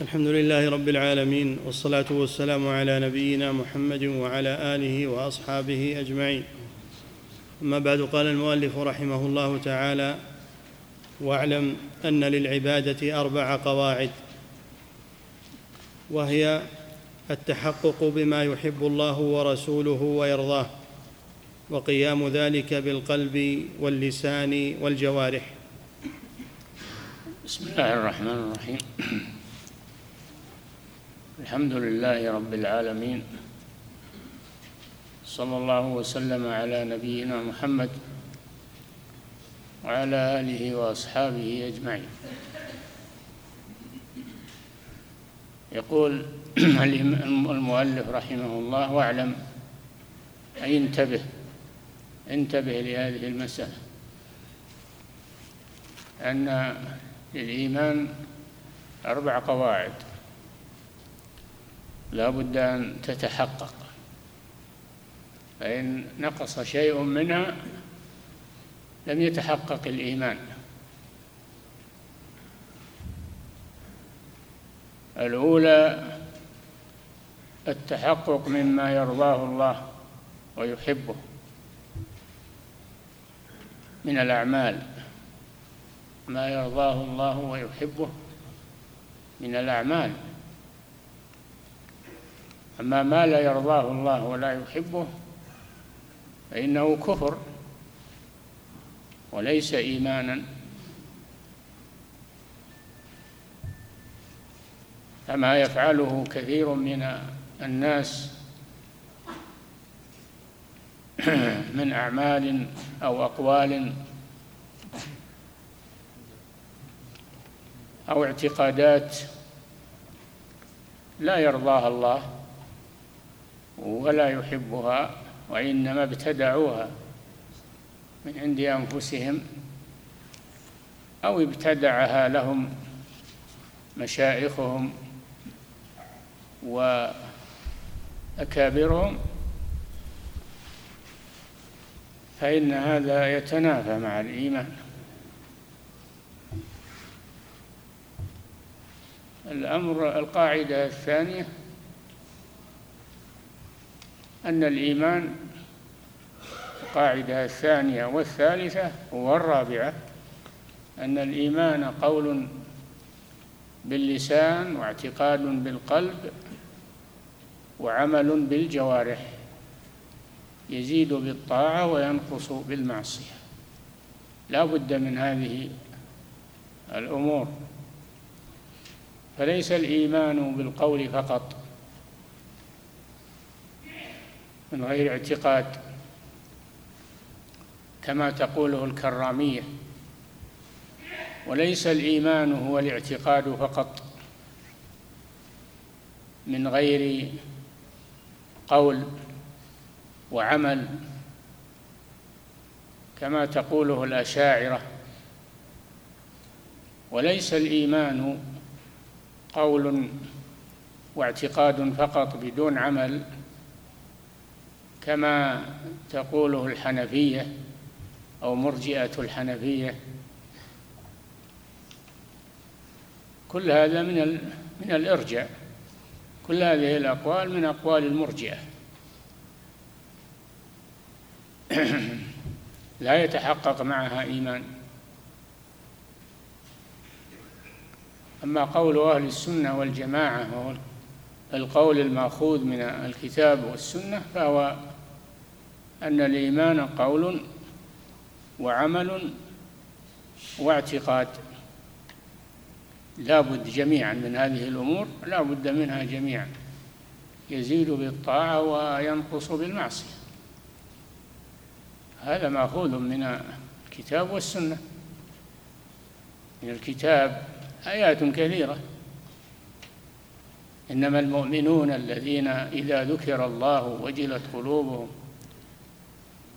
الحمد لله رب العالمين والصلاة والسلام على نبينا محمد وعلى آله وأصحابه أجمعين. أما بعد قال المؤلف رحمه الله تعالى واعلم أن للعبادة أربع قواعد وهي التحقق بما يحب الله ورسوله ويرضاه وقيام ذلك بالقلب واللسان والجوارح. بسم الله الرحمن الرحيم. الحمد لله رب العالمين. صلى الله وسلم على نبينا محمد وعلى آله وأصحابه أجمعين. يقول المؤلف رحمه الله واعلم أي انتبه انتبه لهذه المسألة. أن للإيمان أربع قواعد. لا بد أن تتحقق. فإن نقص شيء منها لم يتحقق الإيمان. الأولى التحقق مما يرضاه الله ويحبه من الأعمال. ما يرضاه الله ويحبه من الأعمال. أما ما لا يرضاه الله ولا يحبه فإنه كفر وليس إيمانا. كما يفعله كثير من الناس من أعمال أو أقوال أو اعتقادات لا يرضاها الله. ولا يحبها وإنما ابتدعوها من عند أنفسهم أو ابتدعها لهم مشايخهم وأكابرهم فإن هذا يتنافى مع الإيمان. الأمر القاعدة الثانية أن الإيمان القاعدة الثانية والثالثة والرابعة أن الإيمان قول باللسان واعتقاد بالقلب وعمل بالجوارح يزيد بالطاعة وينقص بالمعصية. لا بد من هذه الأمور. فليس الإيمان بالقول فقط. من غير اعتقاد كما تقوله الكرامية. وليس الإيمان هو الاعتقاد فقط من غير قول وعمل. كما تقوله الأشاعرة وليس الإيمان قول واعتقاد فقط بدون عمل. كما تقوله الحنفية أو مرجئة الحنفية. كل هذا من من الإرجاء. كل هذه الأقوال من أقوال المرجئة. لا يتحقق معها إيمان. أما قول أهل السنة والجماعة وهو القول المأخوذ من الكتاب والسنة فهو أن الإيمان قول وعمل واعتقاد. لا بد جميعا من هذه الأمور لا بد منها جميعا. يزيد بالطاعة وينقص بالمعصية. هذا مأخوذ من الكتاب والسنة. من الكتاب آيات كثيرة. إنما المؤمنون الذين إذا ذكر الله وجلت قلوبهم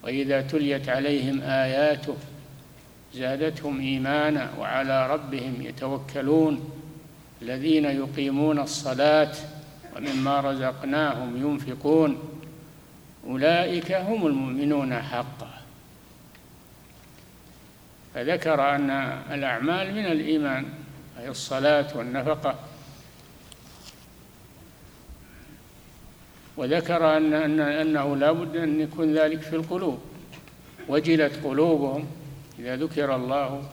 وإذا تليت عليهم آياته زادتهم إيمانا وعلى ربهم يتوكلون الذين يقيمون الصلاة ومما رزقناهم ينفقون أولئك هم المؤمنون حقا. فذكر أن الأعمال من الإيمان أي الصلاة والنفقة. وذكر أن أن أنه لا بد أن يكون ذلك في القلوب. وجلت قلوبهم إذا ذكر الله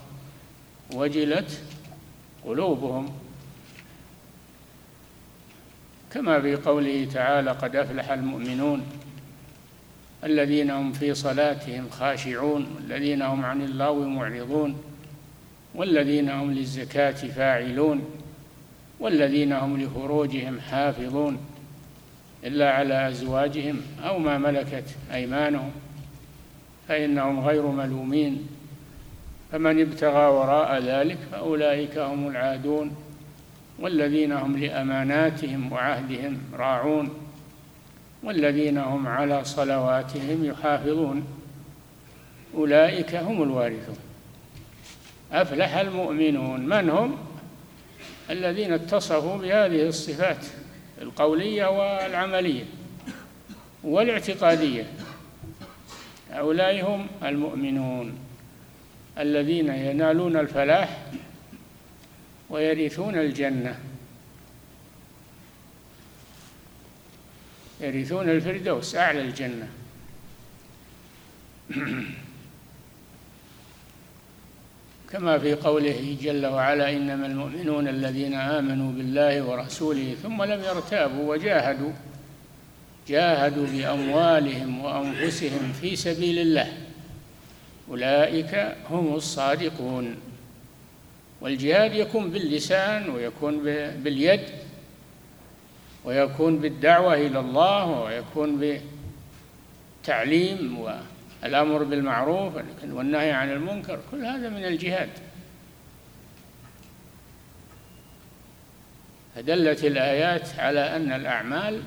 وجلت قلوبهم. كما في قوله تعالى قد أفلح المؤمنون الذين هم في صلاتهم خاشعون والذين هم عن اللغو معرضون والذين هم للزكاة فاعلون والذين هم لفروجهم حافظون. إلا على أزواجهم أو ما ملكت أيمانهم فإنهم غير ملومين. فمن ابتغى وراء ذلك فأولئك هم العادون والذين هم لأماناتهم وعهدهم راعون والذين هم على صلواتهم يحافظون. أولئك هم الوارثون. أفلح المؤمنون. من هم؟ الذين اتصفوا بهذه الصفات. القولية والعملية والاعتقادية. هؤلاء هم المؤمنون الذين ينالون الفلاح ويرثون الجنة. يرثون الفردوس أعلى الجنة. كما في قوله جل وعلا إنما المؤمنون الذين آمنوا بالله ورسوله ثم لم يرتابوا وجاهدوا جاهدوا بأموالهم وأنفسهم في سبيل الله. أولئك هم الصادقون. والجهاد يكون باللسان ويكون باليد ويكون بالدعوة إلى الله ويكون بالتعليم والأمر بالمعروف والنهي عن المنكر كل هذا من الجهاد. فدلت الآيات على أن الأعمال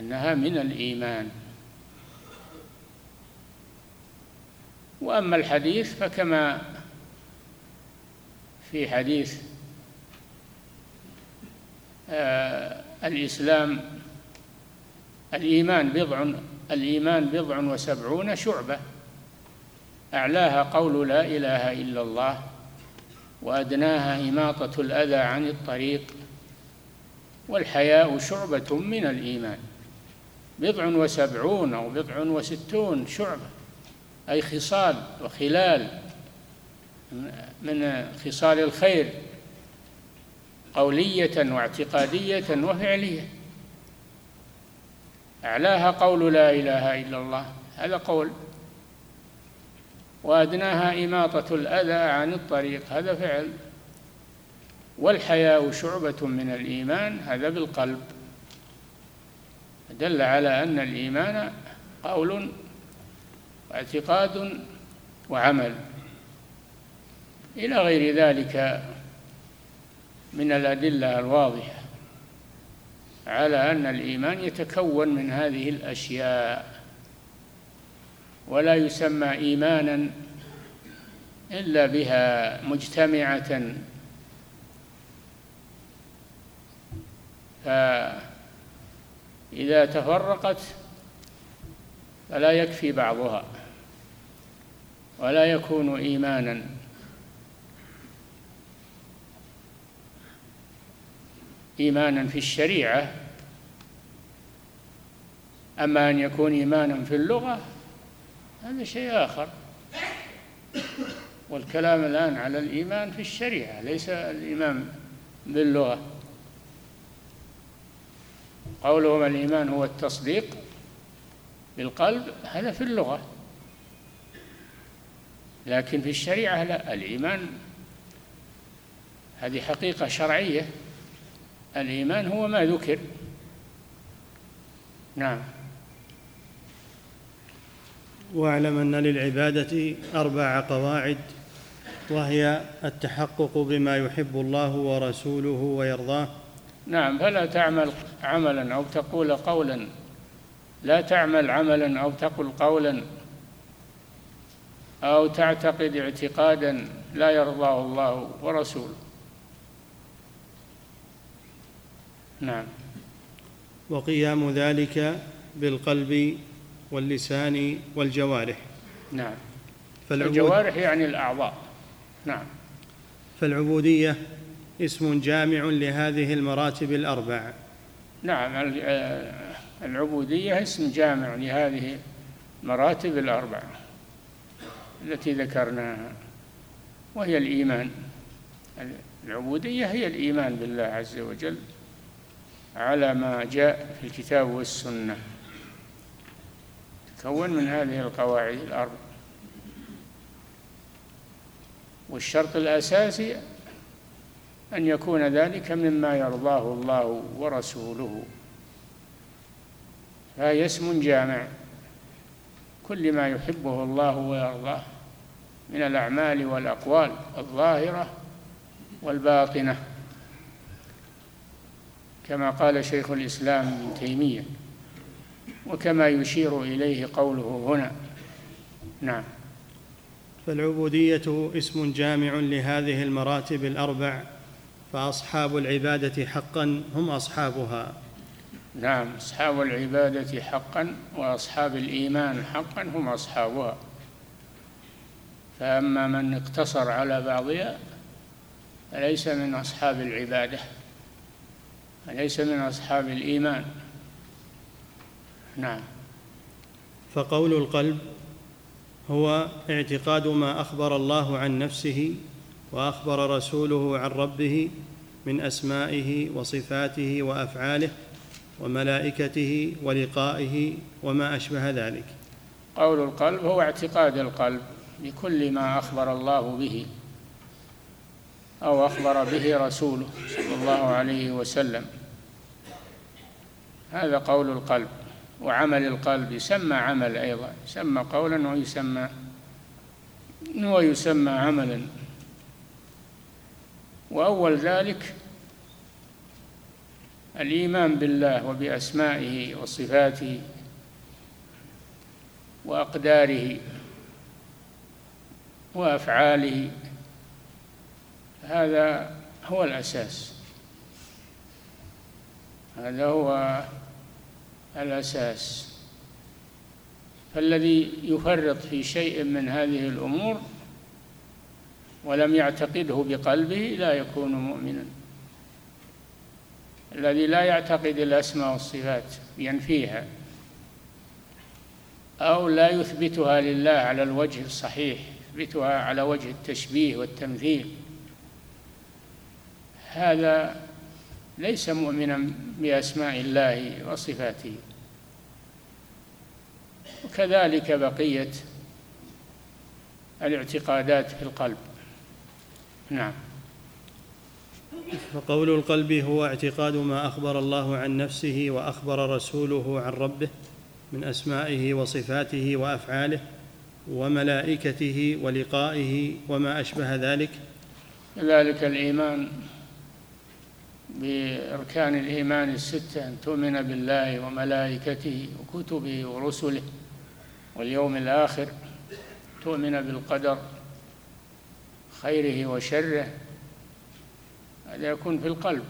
أنها من الإيمان. وأما الحديث فكما في حديث آه الإسلام الإيمان بضع الإيمان بضع وسبعون شعبة. أعلاها قول لا إله إلا الله وأدناها إماطة الأذى عن الطريق. والحياء شعبة من الإيمان. بضع وسبعون أو بضع وستون شعبة. أي خصال وخلال. من خصال الخير. قولية واعتقادية وفعلية. أعلاها قول لا إله إلا الله. هذا قول. وأدناها إماطة الأذى عن الطريق. هذا فعل. والحياء شعبة من الإيمان. هذا بالقلب. دل على أن الإيمان قول واعتقاد وعمل. إلى غير ذلك من الأدلة الواضحة. على أن الإيمان يتكون من هذه الأشياء. ولا يسمى إيمانا إلا بها مجتمعة. فإذا تفرقت فلا يكفي بعضها ولا يكون إيمانا. إيمانا في الشريعة أما أن يكون إيمانا في اللغة هذا شيء آخر. والكلام الآن على الإيمان في الشريعة ليس الإيمان باللغة. قولهم الإيمان هو التصديق بالقلب هذا في اللغة. لكن في الشريعة لا الإيمان هذه حقيقة شرعية. الإيمان هو ما ذكر. نعم. واعلم أن للعبادة أربع قواعد وهي التحقق بما يحب الله ورسوله ويرضاه. نعم فلا تعمل عملا أو تقول قولا. لا تعمل عملا أو تقل قولا. أو تعتقد اعتقادا لا يرضاه الله ورسوله. نعم. وقيام ذلك بالقلب واللسان والجوارح. نعم. الجوارح يعني الأعضاء. نعم. فالعبودية اسم جامع لهذه المراتب الأربع. نعم العبودية اسم جامع لهذه المراتب الأربعة التي ذكرناها وهي الإيمان. العبودية هي الإيمان بالله عز وجل. على ما جاء في الكتاب والسنة. تكون من هذه القواعد الأربع. والشرط الأساسي أن يكون ذلك مما يرضاه الله ورسوله. فهي اسم جامع. كل ما يحبه الله ويرضاه من الأعمال والأقوال الظاهرة والباطنة. كما قال شيخ الإسلام ابن تيمية وكما يشير إليه قوله هنا. نعم. فالعبودية اسم جامع لهذه المراتب الأربع فأصحاب العبادة حقا هم أصحابها. نعم أصحاب العبادة حقا وأصحاب الإيمان حقا هم أصحابها. فأما من اقتصر على بعضها فليس من أصحاب العبادة. فليس من أصحاب الإيمان؟ نعم. فقول القلب هو اعتقاد ما أخبر الله عن نفسه وأخبر رسوله عن ربه من أسمائه وصفاته وأفعاله وملائكته ولقائه وما أشبه ذلك. قول القلب هو اعتقاد القلب بكل ما أخبر الله به. أو أخبر به رسوله صلى الله عليه وسلم. هذا قول القلب وعمل القلب يسمى عمل أيضا يسمى قولا ويسمى ويسمى عملا. وأول ذلك الإيمان بالله وبأسمائه وصفاته وأقداره وأفعاله. هذا هو الأساس. هذا هو الأساس. فالذي يفرط في شيء من هذه الأمور ولم يعتقده بقلبه لا يكون مؤمنا. الذي لا يعتقد الأسماء والصفات ينفيها أو لا يثبتها لله على الوجه الصحيح يثبتها على وجه التشبيه والتمثيل هذا ليس مؤمنا بأسماء الله وصفاته. وكذلك بقية الاعتقادات في القلب. نعم. فقول القلب هو اعتقاد ما أخبر الله عن نفسه وأخبر رسوله عن ربه من أسمائه وصفاته وأفعاله وملائكته ولقائه وما أشبه ذلك. ذلك الإيمان بأركان الإيمان الستة أن تؤمن بالله وملائكته وكتبه ورسله واليوم الآخر تؤمن بالقدر خيره وشره. هذا يكون في القلب.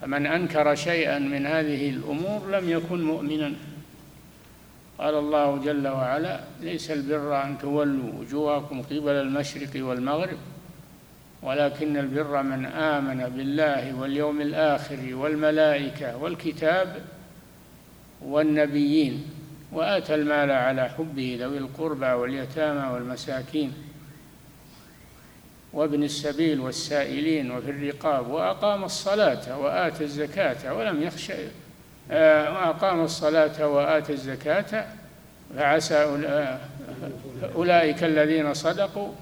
فمن أنكر شيئا من هذه الأمور لم يكن مؤمنا. قال الله جل وعلا ليس البر أن تولوا وجوهكم قبل المشرق والمغرب ولكن البر من آمن بالله واليوم الآخر والملائكة والكتاب والنبيين وآتى المال على حبه ذوي القربى واليتامى والمساكين وابن السبيل والسائلين وفي الرقاب وأقام الصلاة وآتى الزكاة ولم يخش آه، وأقام الصلاة وآتى الزكاة فعسى أولئك الذين صدقوا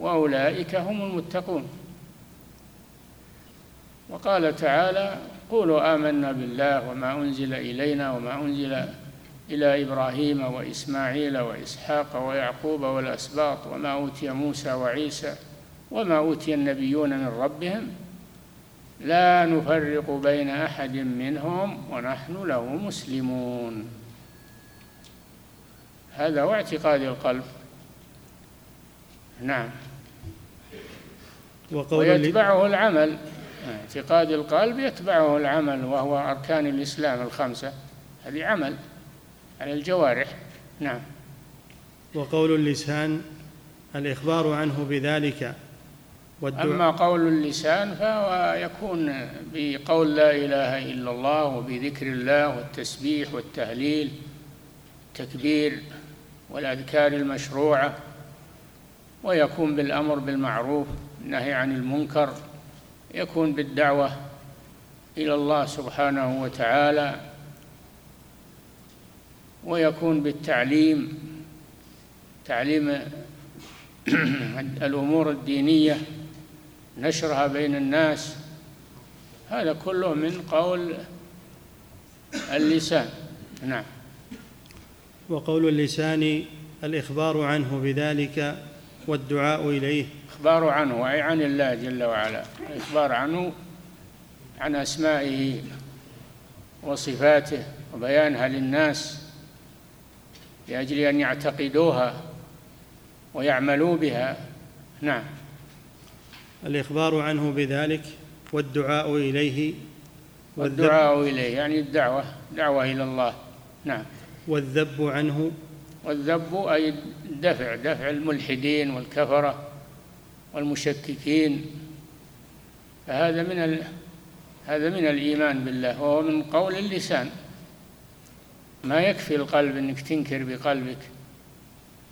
وأولئك هم المتقون. وقال تعالى قولوا آمنا بالله وما أنزل إلينا وما أنزل إلى إبراهيم وإسماعيل وإسحاق ويعقوب والأسباط وما أوتي موسى وعيسى وما أوتي النبيون من ربهم لا نفرق بين أحد منهم ونحن له مسلمون. هذا هو اعتقاد القلب. نعم. ويتبعه العمل. اعتقاد القلب يتبعه العمل وهو أركان الإسلام الخمسة. هذه عمل على الجوارح. نعم. وقول اللسان الإخبار عنه بذلك أما قول اللسان فهو يكون بقول لا إله إلا الله وبذكر الله والتسبيح والتهليل التكبير والأذكار المشروعة ويكون بالأمر بالمعروف. النهي عن المنكر يكون بالدعوة إلى الله سبحانه وتعالى ويكون بالتعليم تعليم الأمور الدينية نشرها بين الناس. هذا كله من قول اللسان. نعم. وقول اللسان الإخبار عنه بذلك والدعاء إليه. إخبار عنه أي عن الله جل وعلا. إخبار عنه عن أسمائه وصفاته وبيانها للناس لأجل أن يعتقدوها ويعملوا بها. نعم. الإخبار عنه بذلك والدعاء إليه والدعاء إليه يعني الدعوة دعوة إلى الله. نعم. والذب عنه والذب أي دفع دفع الملحدين والكفرة. والمشككين. فهذا من ال... هذا من الإيمان بالله وهو من قول اللسان. ما يكفي القلب أنك تنكر بقلبك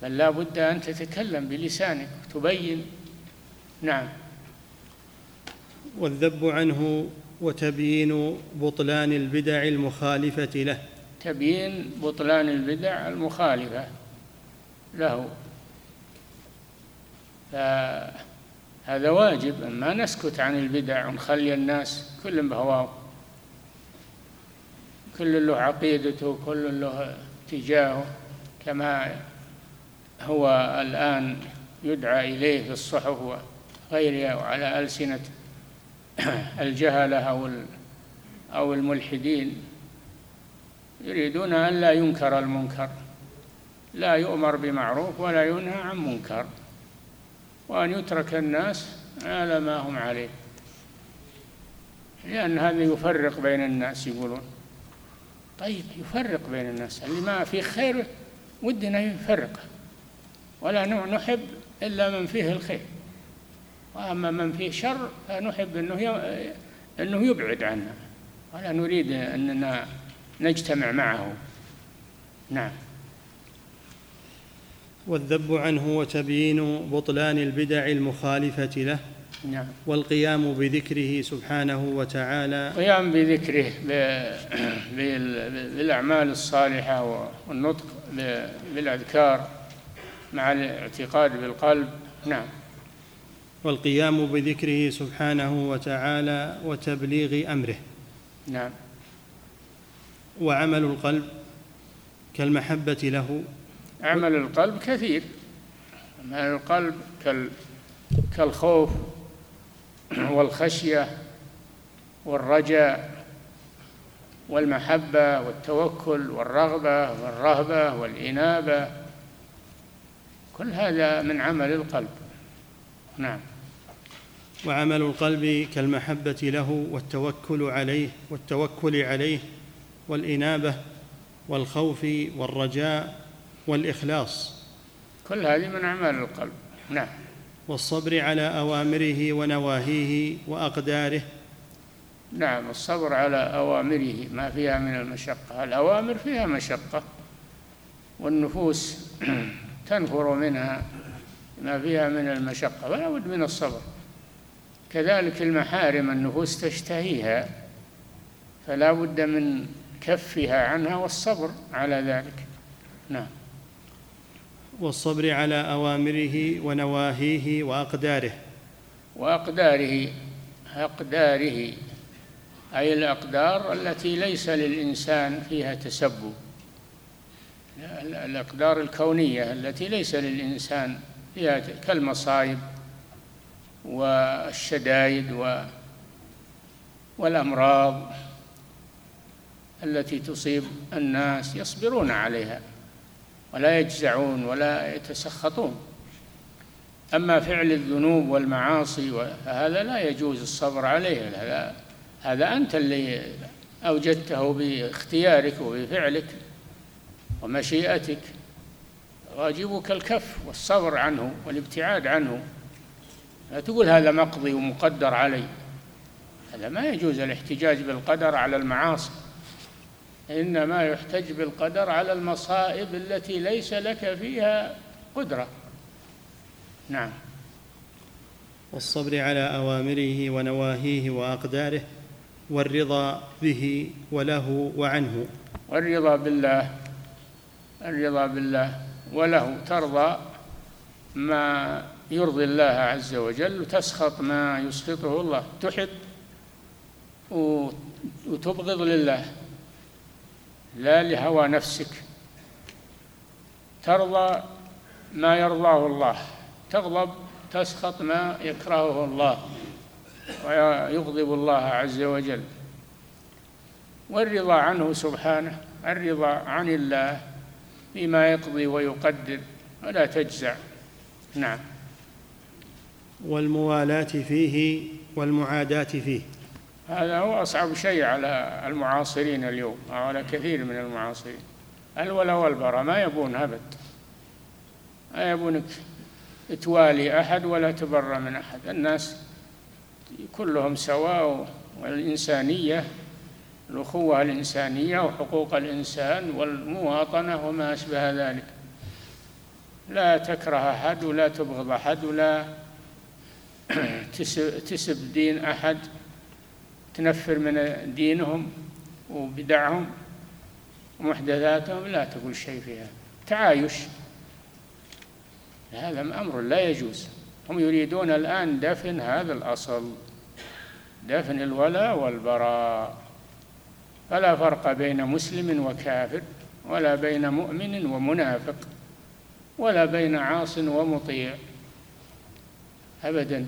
بل لا بد أن تتكلم بلسانك تبين. نعم. والذب عنه وتبيين بطلان البدع المخالفة له. تبيين بطلان البدع المخالفة له. فهذا واجب. ما نسكت عن البدع ونخلي الناس كل بهواه كل له عقيدته كل له اتجاهه كما هو الآن يدعى إليه في الصحف وغيرها وعلى ألسنة الجهلة أو أو الملحدين. يريدون أن لا ينكر المنكر. لا يؤمر بمعروف ولا ينهى عن منكر. وأن يترك الناس على ما هم عليه. لأن هذا يفرق بين الناس يقولون. طيب يفرق بين الناس. اللي ما في خير ودنا يفرق. ولا نحب إلا من فيه الخير. وأما من فيه شر فنحب أنه أنه يبعد عنا. ولا نريد أننا نجتمع معه. نعم. والذب عنه وتبيين بطلان البدع المخالفة له نعم. والقيام بذكره سبحانه وتعالى. القيام بذكره بالأعمال الصالحة والنطق بالأذكار مع الاعتقاد بالقلب. نعم. والقيام بذكره سبحانه وتعالى وتبليغ أمره. نعم. وعمل القلب كالمحبة له عمل القلب كثير. عمل القلب كالخوف والخشية والرجاء والمحبة والتوكل والرغبة والرهبة والإنابة. كل هذا من عمل القلب. نعم. وعمل القلب كالمحبة له والتوكل عليه والتوكل عليه والإنابة والخوف والرجاء والإخلاص. كل هذه من أعمال القلب. نعم. والصبر على أوامره ونواهيه وأقداره. نعم الصبر على أوامره ما فيها من المشقة. الأوامر فيها مشقة. والنفوس تنفر منها ما فيها من المشقة فلا بد من الصبر. كذلك المحارم النفوس تشتهيها فلا بد من كفها عنها والصبر على ذلك. نعم. والصبر على أوامره ونواهيه وأقداره. وأقداره أقداره أي الأقدار التي ليس للإنسان فيها تسبب. الأقدار الكونية التي ليس للإنسان فيها كالمصائب والشدائد و والأمراض التي تصيب الناس يصبرون عليها. ولا يجزعون ولا يتسخطون. أما فعل الذنوب والمعاصي فهذا لا يجوز الصبر عليه. هذا هذا أنت اللي أوجدته باختيارك وبفعلك ومشيئتك. واجبك الكف والصبر عنه والابتعاد عنه. لا تقول هذا مقضي ومقدر علي. هذا ما يجوز الاحتجاج بالقدر على المعاصي. إنما يحتج بالقدر على المصائب التي ليس لك فيها قدرة. نعم. والصبر على أوامره ونواهيه وأقداره والرضا به وله وعنه. والرضا بالله الرضا بالله وله. ترضى ما يرضي الله عز وجل وتسخط ما يسخطه الله. تحب وتبغض لله. لا لهوى نفسك. ترضى ما يرضاه الله. تغضب تسخط ما يكرهه الله. ويغضب الله عز وجل. والرضا عنه سبحانه الرضا عن الله بما يقضي ويقدر ولا تجزع. نعم. والموالاة فيه والمعاداة فيه. هذا هو أصعب شيء على المعاصرين اليوم أو على كثير من المعاصرين. الولا والبراء ما يبون أبد. ما يبونك توالي أحد ولا تبر من أحد. الناس كلهم سواء والإنسانية الأخوة الإنسانية وحقوق الإنسان والمواطنة وما أشبه ذلك. لا تكره أحد ولا تبغض أحد ولا تسب دين أحد. تنفر من دينهم وبدعهم ومحدثاتهم لا تقول شيء فيها. تعايش. هذا أمر لا يجوز. هم يريدون الآن دفن هذا الأصل دفن الولاء والبراء. فلا فرق بين مسلم وكافر ولا بين مؤمن ومنافق ولا بين عاص ومطيع. أبدا.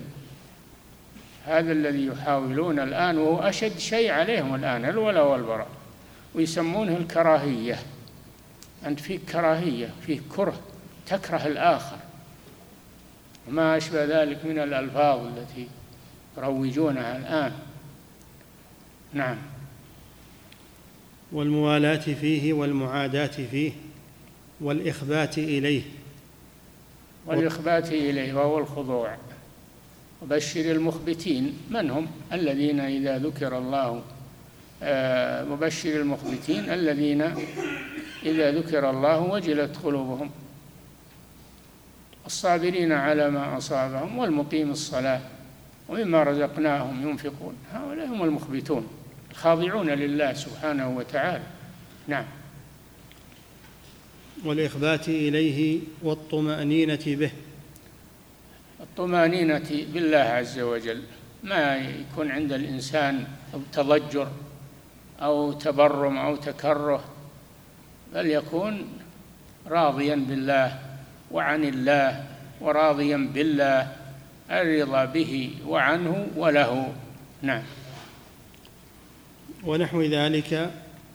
هذا الذي يحاولون الآن وهو أشد شيء عليهم الآن الولاء والبراء. ويسمونه الكراهية. أنت فيك كراهية فيك كره تكره الآخر. وما أشبه ذلك من الألفاظ التي يروجونها الآن. نعم. والموالاة فيه والمعاداة فيه والإخبات إليه. والإخبات إليه وهو الخضوع. وبشر المخبتين. من هم؟ الذين إذا ذكر الله آه، مبشر المخبتين. الذين إذا ذكر الله وجلت قلوبهم. الصابرين على ما أصابهم والمقيم الصلاة ومما رزقناهم ينفقون. هؤلاء هم المخبتون الخاضعون لله سبحانه وتعالى. نعم. والإخبات إليه والطمأنينة به. الطمأنينة بالله عز وجل. ما يكون عند الإنسان تضجر أو تبرم أو تكره بل يكون راضيا بالله وعن الله وراضيا بالله الرضا به وعنه وله. نعم. ونحو ذلك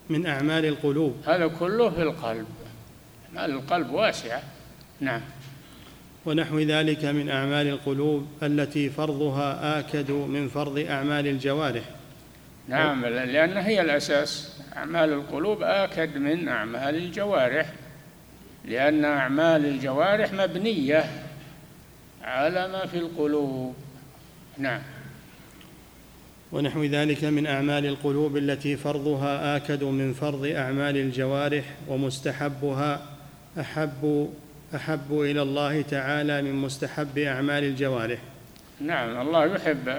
من أعمال القلوب. هذا كله في القلب. أعمال القلب واسعة. نعم. ونحو ذلك من أعمال القلوب التي فرضها آكد من فرض أعمال الجوارح. نعم لأن هي الأساس. أعمال القلوب آكد من أعمال الجوارح. لأن أعمال الجوارح مبنية على ما في القلوب. نعم. ونحو ذلك من أعمال القلوب التي فرضها آكد من فرض أعمال الجوارح ومستحبها أحب أحب إلى الله تعالى من مستحب أعمال الجوارح. نعم الله يحب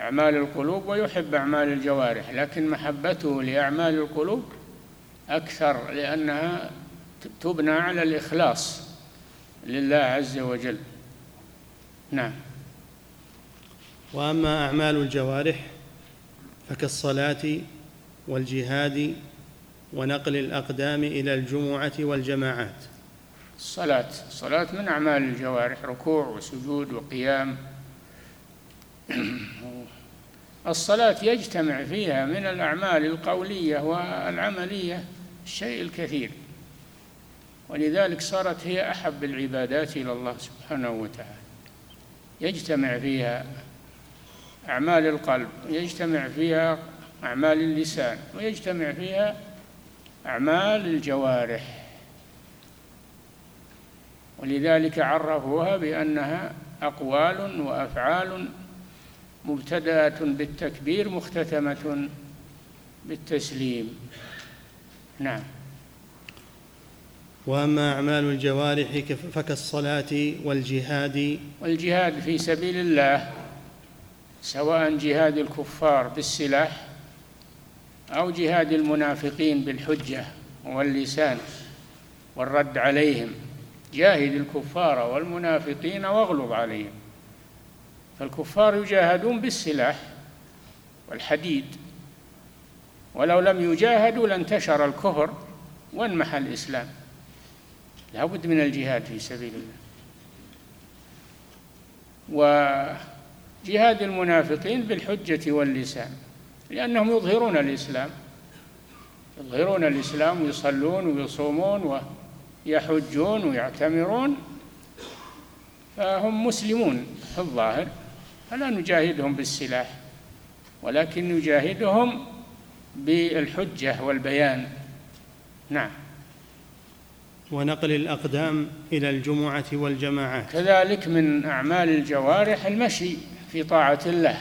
أعمال القلوب ويحب أعمال الجوارح لكن محبته لأعمال القلوب أكثر لأنها تبنى على الإخلاص لله عز وجل. نعم. وأما أعمال الجوارح فكالصلاة والجهاد ونقل الأقدام إلى الجمعة والجماعات. الصلاة. الصلاة من أعمال الجوارح ركوع وسجود وقيام. الصلاة يجتمع فيها من الأعمال القولية والعملية الشيء الكثير. ولذلك صارت هي أحب العبادات إلى الله سبحانه وتعالى. يجتمع فيها أعمال القلب ويجتمع فيها أعمال اللسان ويجتمع فيها أعمال الجوارح. ولذلك عرفوها بأنها أقوال وأفعال مبتدأة بالتكبير مختتمة بالتسليم. نعم. وأما أعمال الجوارح فكالصلاة والجهاد. والجهاد في سبيل الله سواء جهاد الكفار بالسلاح أو جهاد المنافقين بالحجة واللسان والرد عليهم. جاهد الكفار والمنافقين واغلظ عليهم. فالكفار يجاهدون بالسلاح والحديد. ولو لم يجاهدوا لانتشر الكفر وانمحى الإسلام. لا بد من الجهاد في سبيل الله. وجهاد المنافقين بالحجة واللسان. لأنهم يظهرون الإسلام. يظهرون الإسلام ويصلون ويصومون ويحجون ويعتمرون. فهم مسلمون في الظاهر فلا نجاهدهم بالسلاح ولكن نجاهدهم بالحجة والبيان. نعم. ونقل الأقدام إلى الجمعة والجماعات. كذلك من أعمال الجوارح المشي في طاعة الله.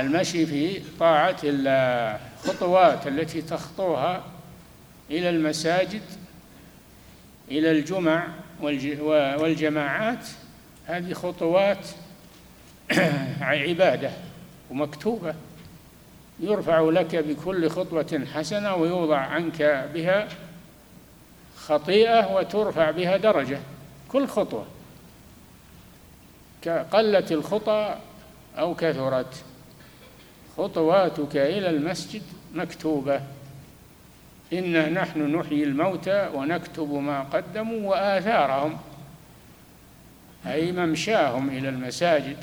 المشي في طاعة الله خطوات التي تخطوها إلى المساجد إلى الجمع والجماعات. هذه خطوات عبادة ومكتوبة. يرفع لك بكل خطوة حسنة ويوضع عنك بها خطيئة وترفع بها درجة. كل خطوة. قلت الخطى أو كثرت خطواتك إلى المسجد مكتوبة. إنا نحن نحيي الموتى ونكتب ما قدموا وآثارهم. أي ممشاهم إلى المساجد.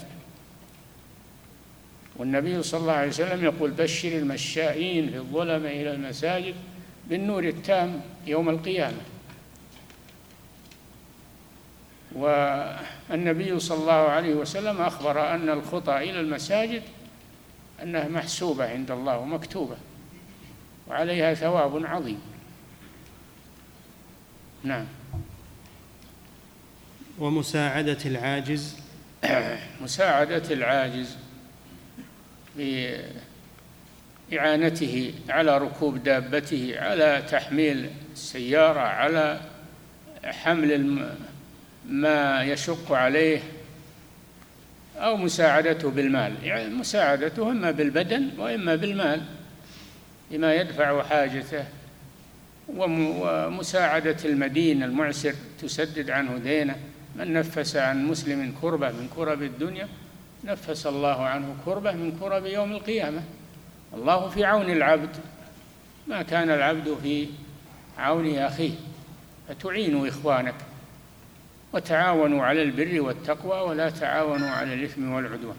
والنبي صلى الله عليه وسلم يقول بشر المشائين في الظلم إلى المساجد بالنور التام يوم القيامة. والنبي صلى الله عليه وسلم أخبر أن الخطى إلى المساجد أنها محسوبة عند الله ومكتوبة وعليها ثواب عظيم. نعم. ومساعدة العاجز. مساعدة العاجز بإعانته على ركوب دابته على تحميل السيارة على حمل ما يشق عليه أو مساعدته بالمال. يعني مساعدته إما بالبدن وإما بالمال لما يدفع حاجته. ومساعدة المدين المعسر تسدد عنه دينه. من نفس عن مسلم كربة من كرب الدنيا نفس الله عنه كربة من كرب يوم القيامة. الله في عون العبد. ما كان العبد في عون أخيه. فتعين إخوانك؟ وتعاونوا على البر والتقوى ولا تعاونوا على الإثم والعدوان.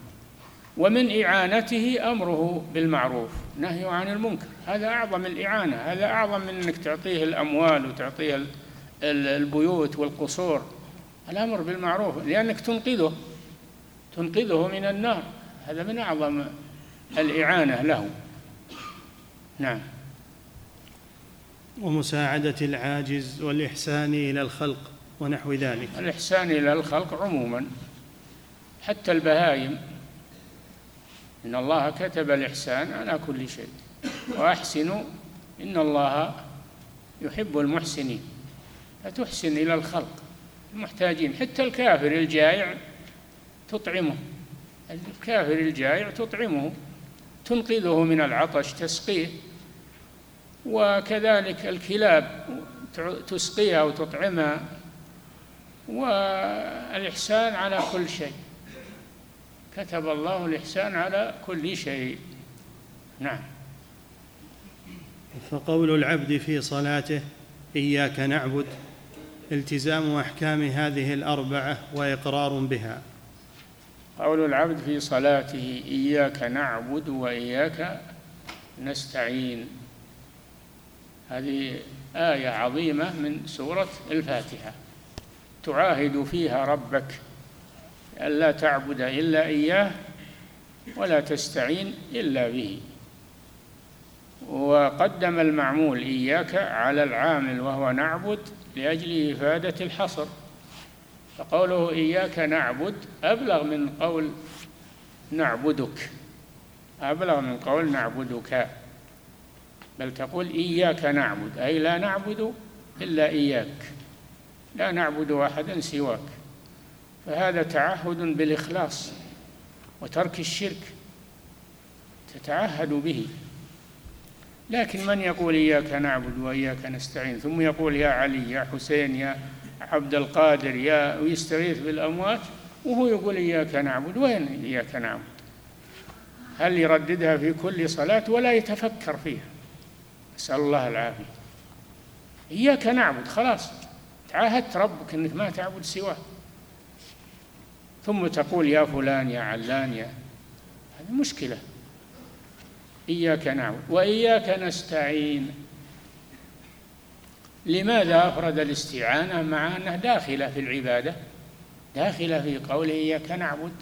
ومن إعانته أمره بالمعروف نهي عن المنكر. هذا أعظم الإعانة هذا أعظم من أنك تعطيه الأموال وتعطيه البيوت والقصور. الأمر بالمعروف لأنك تنقذه تنقذه من النار. هذا من أعظم الإعانة له. نعم. ومساعدة العاجز والإحسان إلى الخلق. ونحو ذلك. الإحسان إلى الخلق عموما. حتى البهائم. إن الله كتب الإحسان على كل شيء. وأحسنوا. إن الله يحب المحسنين. فتحسن إلى الخلق المحتاجين. حتى الكافر الجائع تطعمه. الكافر الجائع تطعمه. تنقذه من العطش تسقيه. وكذلك الكلاب تسقيها وتطعمها والإحسان على كل شيء. كتب الله الإحسان على كل شيء. نعم. فقول العبد في صلاته إياك نعبد التزام أحكام هذه الأربعة وإقرار بها. قول العبد في صلاته إياك نعبد وإياك نستعين هذه آية عظيمة من سورة الفاتحة. تعاهد فيها ربك ألا تعبد إلا إياه ولا تستعين إلا به. وقدم المعمول إياك على العامل وهو نعبد لأجل إفادة الحصر. فقوله إياك نعبد أبلغ من قول نعبدك أبلغ من قول نعبدك. بل تقول إياك نعبد أي لا نعبد إلا إياك. لا نعبد أحدا سواك. فهذا تعهد بالإخلاص وترك الشرك تتعهد به. لكن من يقول إياك نعبد وإياك نستعين؟ ثم يقول يا علي يا حسين يا عبد القادر يا ويستغيث بالأموات وهو يقول إياك نعبد. وين إياك نعبد؟ هل يرددها في كل صلاة ولا يتفكر فيها؟ نسأل الله العافية. إياك نعبد خلاص. تعاهدت ربك أنك ما تعبد سواه. ثم تقول يا فلان يا علان يا هذه مشكلة. إياك نعبد وإياك نستعين. لماذا أفرد الاستعانة مع أنها داخلة في العبادة؟ داخلة في قوله إياك نعبد.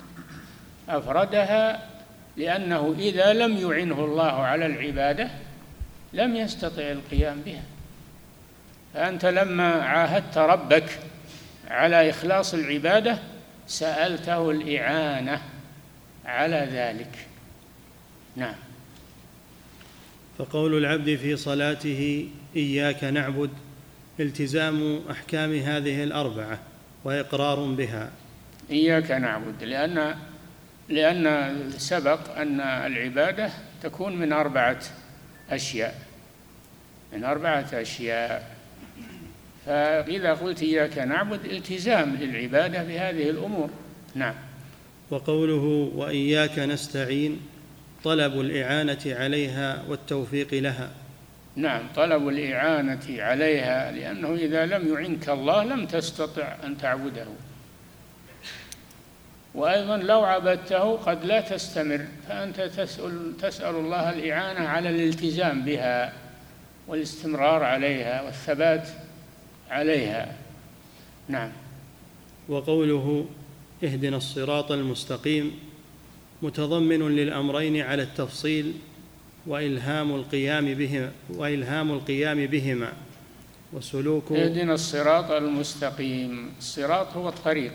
أفردها لأنه إذا لم يعنه الله على العبادة لم يستطع القيام بها. فأنت لما عاهدت ربك على إخلاص العبادة سألته الإعانة على ذلك. نعم. فقول العبد في صلاته إياك نعبد التزام أحكام هذه الأربعة وإقرار بها. إياك نعبد لأن لأن سبق أن العبادة تكون من أربعة أشياء من أربعة أشياء. فإذا قلت إياك نعبد التزام للعبادة بهذه الأمور. نعم. وقوله وإياك نستعين طلب الإعانة عليها والتوفيق لها. نعم طلب الإعانة عليها لأنه إذا لم يعنك الله لم تستطع أن تعبده. وأيضا لو عبدته قد لا تستمر فأنت تسأل, تسأل الله الإعانة على الالتزام بها والاستمرار عليها والثبات عليها. نعم. وقوله اهدنا الصراط المستقيم متضمن للأمرين على التفصيل وإلهام القيام بهما وإلهام القيام بهما وسلوك اهدنا الصراط المستقيم. الصراط هو الطريق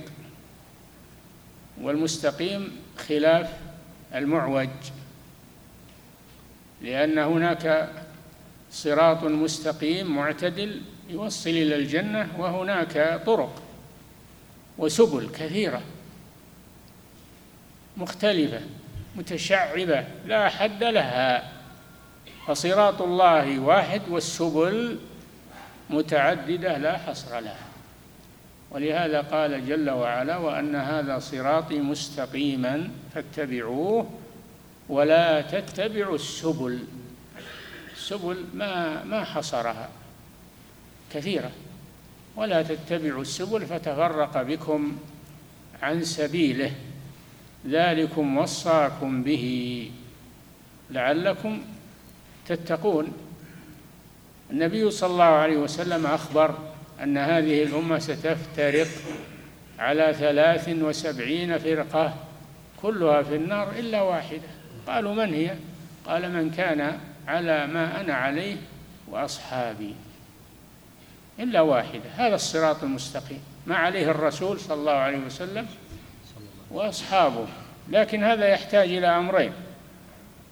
والمستقيم خلاف المعوج لأن هناك صراط مستقيم معتدل يوصل إلى الجنة وهناك طرق وسبل كثيرة مختلفة متشعبة لا حد لها فصراط الله واحد والسبل متعددة لا حصر لها ولهذا قال جل وعلا وأن هذا صراطي مستقيما فاتبعوه ولا تتبعوا السبل السبل ما ما حصرها كثيرة. ولا تتبعوا السبل فتفرق بكم عن سبيله. ذلكم وصاكم به. لعلكم تتقون. النبي صلى الله عليه وسلم أخبر أن هذه الأمة ستفترق على ثلاث وسبعين فرقة كلها في النار إلا واحدة. قالوا من هي؟ قال من كان على ما أنا عليه وأصحابي. إلا واحدة. هذا الصراط المستقيم. ما عليه الرسول صلى الله عليه وسلم وأصحابه. لكن هذا يحتاج إلى أمرين.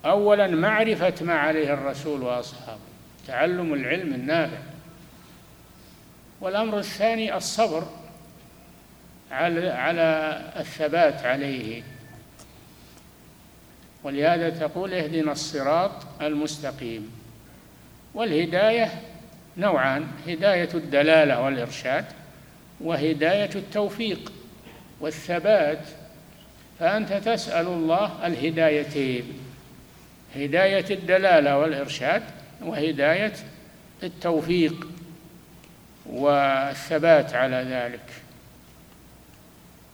أولا معرفة ما عليه الرسول وأصحابه. تعلم العلم النافع. والأمر الثاني الصبر على على الثبات عليه. ولهذا تقول اهدنا الصراط المستقيم. والهداية نوعان هداية الدلالة والإرشاد وهداية التوفيق والثبات. فأنت تسأل الله الهدايتين هداية الدلالة والإرشاد وهداية التوفيق والثبات على ذلك.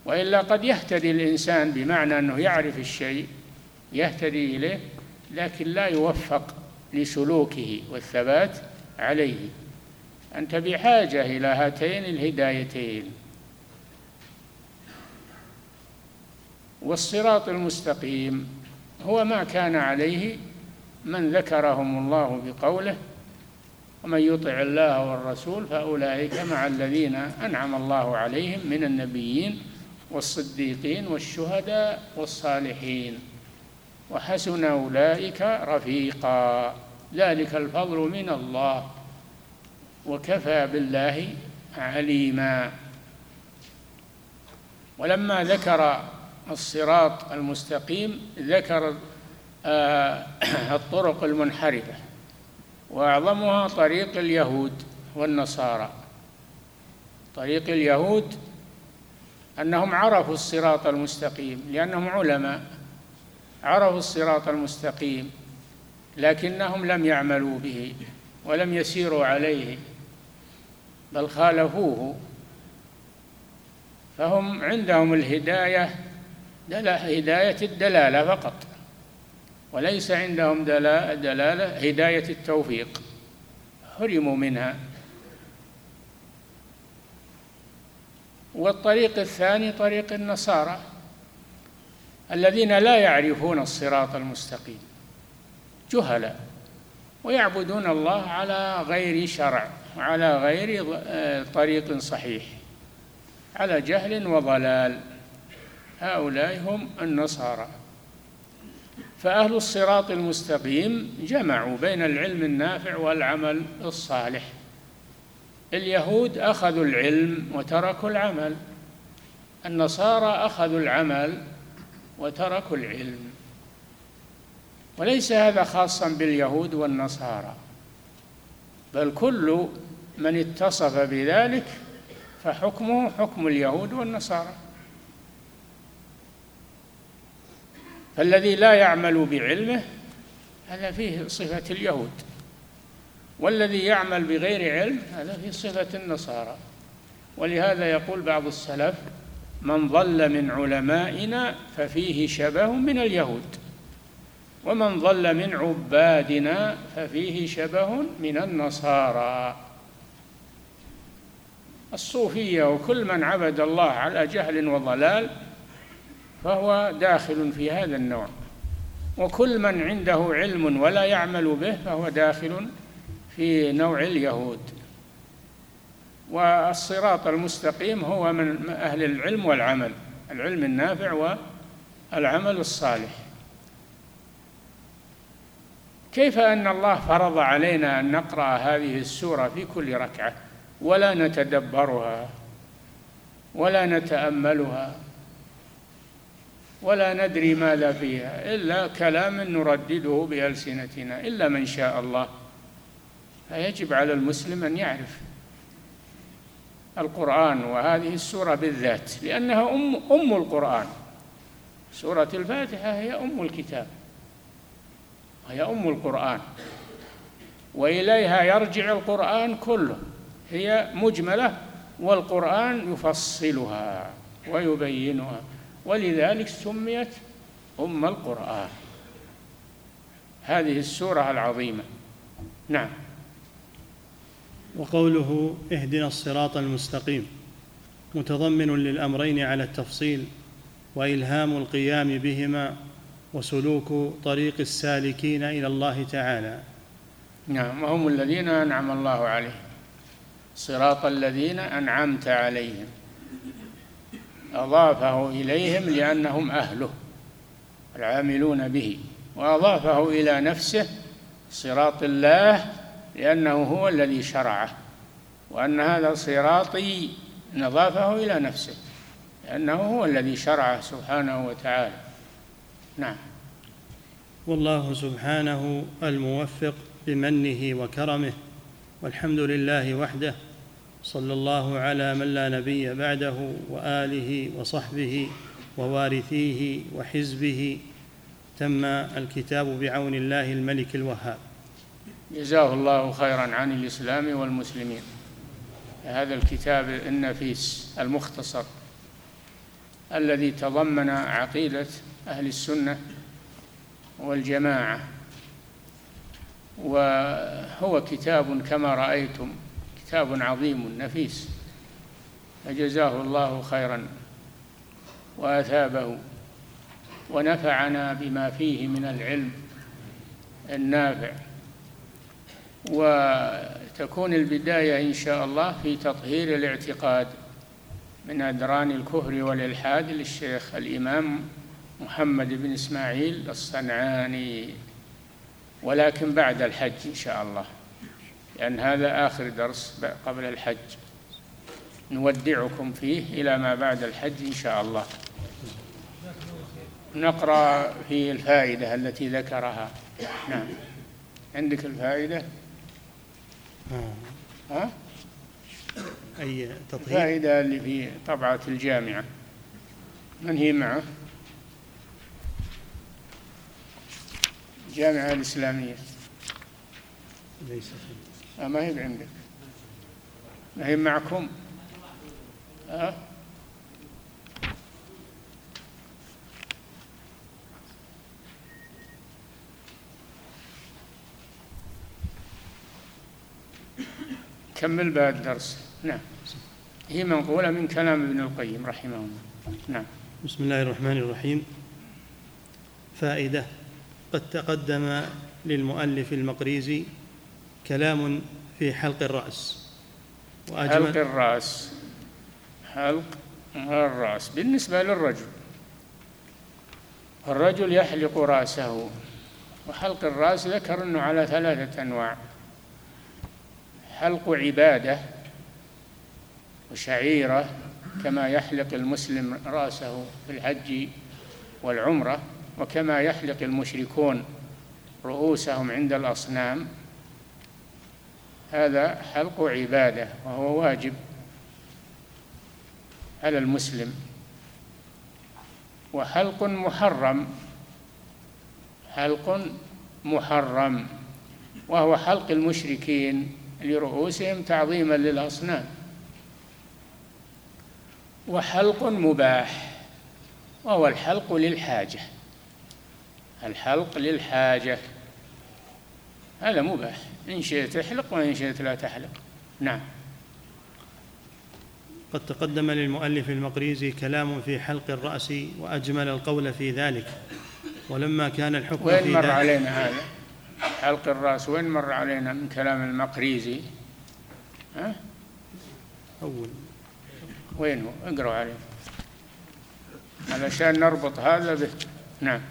وإلا قد يهتدي الإنسان بمعنى أنه يعرف الشيء يهتدي إليه لكن لا يوفق لسلوكه والثبات عليه انت بحاجه إلى هاتين الهدايتين. والصراط المستقيم هو ما كان عليه من ذكرهم الله بقوله ومن يطع الله والرسول فأولئك مع الذين أنعم الله عليهم من النبيين والصديقين والشهداء والصالحين وحسن أولئك رفيقا. ذلك الفضل من الله. وكفى بالله عليما. ولما ذكر الصراط المستقيم ذكر آه، الطرق المنحرفة. وأعظمها طريق اليهود والنصارى. طريق اليهود أنهم عرفوا الصراط المستقيم لأنهم علماء. عرفوا الصراط المستقيم. لكنهم لم يعملوا به ولم يسيروا عليه بل خالفوه. فهم عندهم الهداية هداية الدلالة فقط وليس عندهم دلالة هداية التوفيق. حرموا منها. والطريق الثاني طريق النصارى الذين لا يعرفون الصراط المستقيم. جهلاء ويعبدون الله على غير شرع وعلى غير طريق صحيح على جهل وضلال. هؤلاء هم النصارى. فأهل الصراط المستقيم جمعوا بين العلم النافع والعمل الصالح. اليهود أخذوا العلم وتركوا العمل النصارى أخذوا العمل وتركوا العلم. وليس هذا خاصا باليهود والنصارى بل كل من اتصف بذلك فحكمه حكم اليهود والنصارى. فالذي لا يعمل بعلمه هذا فيه صفة اليهود والذي يعمل بغير علم هذا فيه صفة النصارى. ولهذا يقول بعض السلف من ضل من علمائنا ففيه شبه من اليهود. ومن ضل من عبادنا ففيه شبه من النصارى. الصوفية وكل من عبد الله على جهل وضلال فهو داخل في هذا النوع. وكل من عنده علم ولا يعمل به فهو داخل في نوع اليهود. والصراط المستقيم هو من أهل العلم والعمل العلم النافع والعمل الصالح. كيف أن الله فرض علينا أن نقرأ هذه السورة في كل ركعة ولا نتدبرها ولا نتأملها ولا ندري ماذا فيها إلا كلام نردده بألسنتنا إلا من شاء الله؟ فيجب على المسلم أن يعرف القرآن وهذه السورة بالذات لأنها أم أم القرآن. سورة الفاتحة هي أم الكتاب. هي أم القرآن. وإليها يرجع القرآن كله. هي مجملة والقرآن يفصلها ويبينها. ولذلك سميت أم القرآن. هذه السورة العظيمة. نعم. وقوله اهدنا الصراط المستقيم متضمن للأمرين على التفصيل وإلهام القيام بهما وسلوك طريق السالكين إلى الله تعالى. نعم وهم الذين أنعم الله عليهم. صراط الذين أنعمت عليهم. أضافه إليهم لأنهم أهله العاملون به. وأضافه إلى نفسه صراط الله لأنه هو الذي شرعه. وأن هذا صراطي نضافه إلى نفسه لأنه هو الذي شرعه سبحانه وتعالى. نعم. والله سبحانه الموفق بمنه وكرمه والحمد لله وحده صلى الله على من لا نبي بعده وآله وصحبه ووارثيه وحزبه. تم الكتاب بعون الله الملك الوهاب. جزاه الله خيرا عن الإسلام والمسلمين. هذا الكتاب النفيس المختصر الذي تضمن عقيدة أهل السنة والجماعة وهو كتاب كما رأيتم كتاب عظيم نفيس. فجزاه الله خيرا وأثابه ونفعنا بما فيه من العلم النافع. وتكون البداية إن شاء الله في تطهير الاعتقاد من أدران الكفر والإلحاد للشيخ الإمام محمد بن إسماعيل الصنعاني ولكن بعد الحج إن شاء الله لأن هذا آخر درس قبل الحج. نودعكم فيه إلى ما بعد الحج إن شاء الله. نقرأ في الفائدة التي ذكرها. نعم. عندك الفائدة؟ آه. ها؟ أي تطهير؟ الفائدة اللي في طبعة الجامعة. من هي معه؟ الجامعة الإسلامية. ليس. آه ما هي عندك ما هي معكم. ها كمل بعد الدرس نعم. هي منقولة من كلام ابن القيم رحمه الله. نعم. بسم الله الرحمن الرحيم. فائدة. قد تقدم للمؤلف المقريزي كلام في حلق الرأس. حلق الرأس. حلق الرأس. بالنسبة للرجل الرجل يحلق رأسه. وحلق الرأس ذكر أنه على ثلاثة أنواع. حلق عبادة وشعيرة كما يحلق المسلم رأسه في الحج والعمرة. وكما يحلق المشركون رؤوسهم عند الأصنام هذا حلق عبادة وهو واجب على المسلم. وحلق محرم حلق محرم وهو حلق المشركين لرؤوسهم تعظيما للأصنام. وحلق مباح وهو الحلق للحاجة. الحلق للحاجة. هذا مباح. إن شئت احلق وإن شئت لا تحلق. نعم. قد تقدم للمؤلف المقريزي كلام في حلق الرأس وأجمل القول في ذلك. ولما كان الحكم وين في مر ذلك علينا هذا؟ حلق الرأس. وين مر علينا من كلام المقريزي؟ ها؟ أول. وين هو؟ اقرأوا عليه. علشان نربط هذا به. نعم.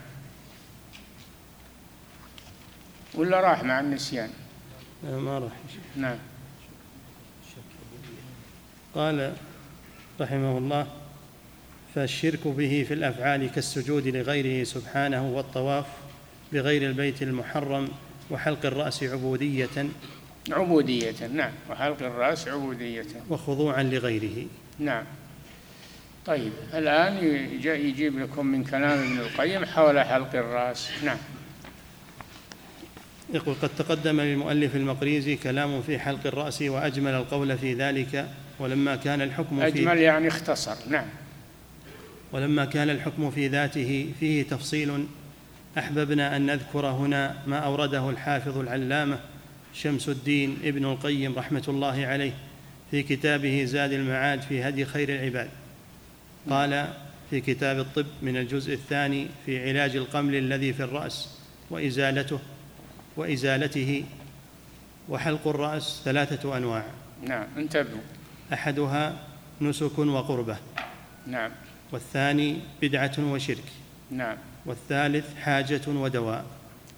ولا راح مع النسيان؟ لا، ما راح. نعم. قال رحمه الله فالشرك به في الأفعال كالسجود لغيره سبحانه والطواف بغير البيت المحرم وحلق الرأس عبودية. عبودية نعم. وحلق الرأس عبودية. وخضوعا لغيره. نعم. طيب الآن يج- يجيب لكم من كلام ابن القيم حول حلق الرأس. نعم. يقول قد تقدم للمؤلف المقريزي كلام في حلق الرأس وأجمل القول في ذلك ولما كان الحكم في أجمل يعني اختصر نعم. ولما كان الحكم في ذاته فيه تفصيل أحببنا أن نذكر هنا ما أورده الحافظ العلامة شمس الدين ابن القيم رحمة الله عليه في كتابه زاد المعاد في هدي خير العباد. قال في كتاب الطب من الجزء الثاني في علاج القمل الذي في الرأس وإزالته وإزالته وحلق الرأس ثلاثة أنواع. نعم انتبهوا. أحدها نسك وقربة. نعم. والثاني بدعة وشرك. نعم. والثالث حاجة ودواء.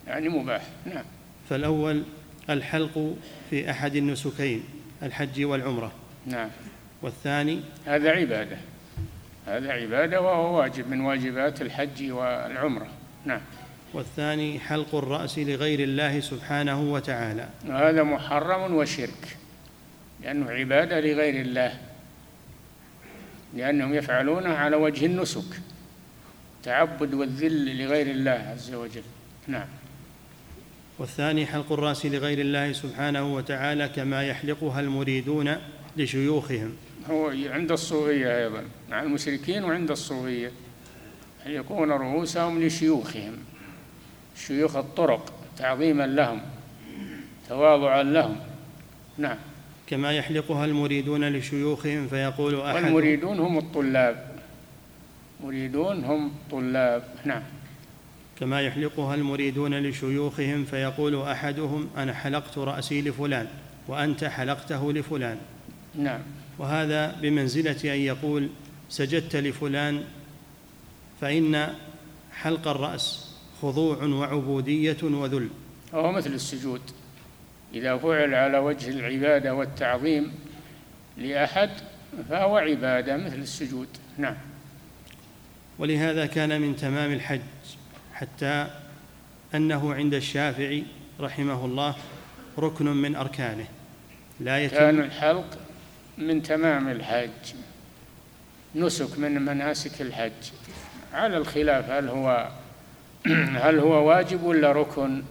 يعني مباح. نعم. فالأول الحلق في أحد النسكين الحج والعمرة. نعم. والثاني هذا عبادة. هذا عبادة وهو واجب من واجبات الحج والعمرة. نعم. والثاني حلق الرأس لغير الله سبحانه وتعالى. وهذا محرم وشرك لأنه عبادة لغير الله لأنهم يفعلونه على وجه النسك تعبد والذل لغير الله عز وجل. نعم. والثاني حلق الرأس لغير الله سبحانه وتعالى كما يحلقها المريدون لشيوخهم. هو عند الصوفية أيضا مع المشركين وعند الصوفية يكون رؤوسهم لشيوخهم. شيوخ الطرق تعظيما لهم تواضعا لهم. نعم. كما يحلقها المريدون لشيوخهم فيقول أحد والمريدون هم الطلاب. مريدون هم طلاب. نعم. كما يحلقها المريدون لشيوخهم فيقول أحدهم أنا حلقت رأسي لفلان وأنت حلقته لفلان. نعم. وهذا بمنزلة أن يقول سجدت لفلان فإن حلق الرأس. خضوع وعبودية وذل. هو مثل السجود. إذا فعل على وجه العبادة والتعظيم لأحد فهو عبادة مثل السجود. نعم. ولهذا كان من تمام الحج حتى أنه عند الشافعي رحمه الله ركن من أركانه. لا يتم كان الحلق من تمام الحج نسك من مناسك الحج. على الخلاف هل هو هل هو واجب ولا ركن؟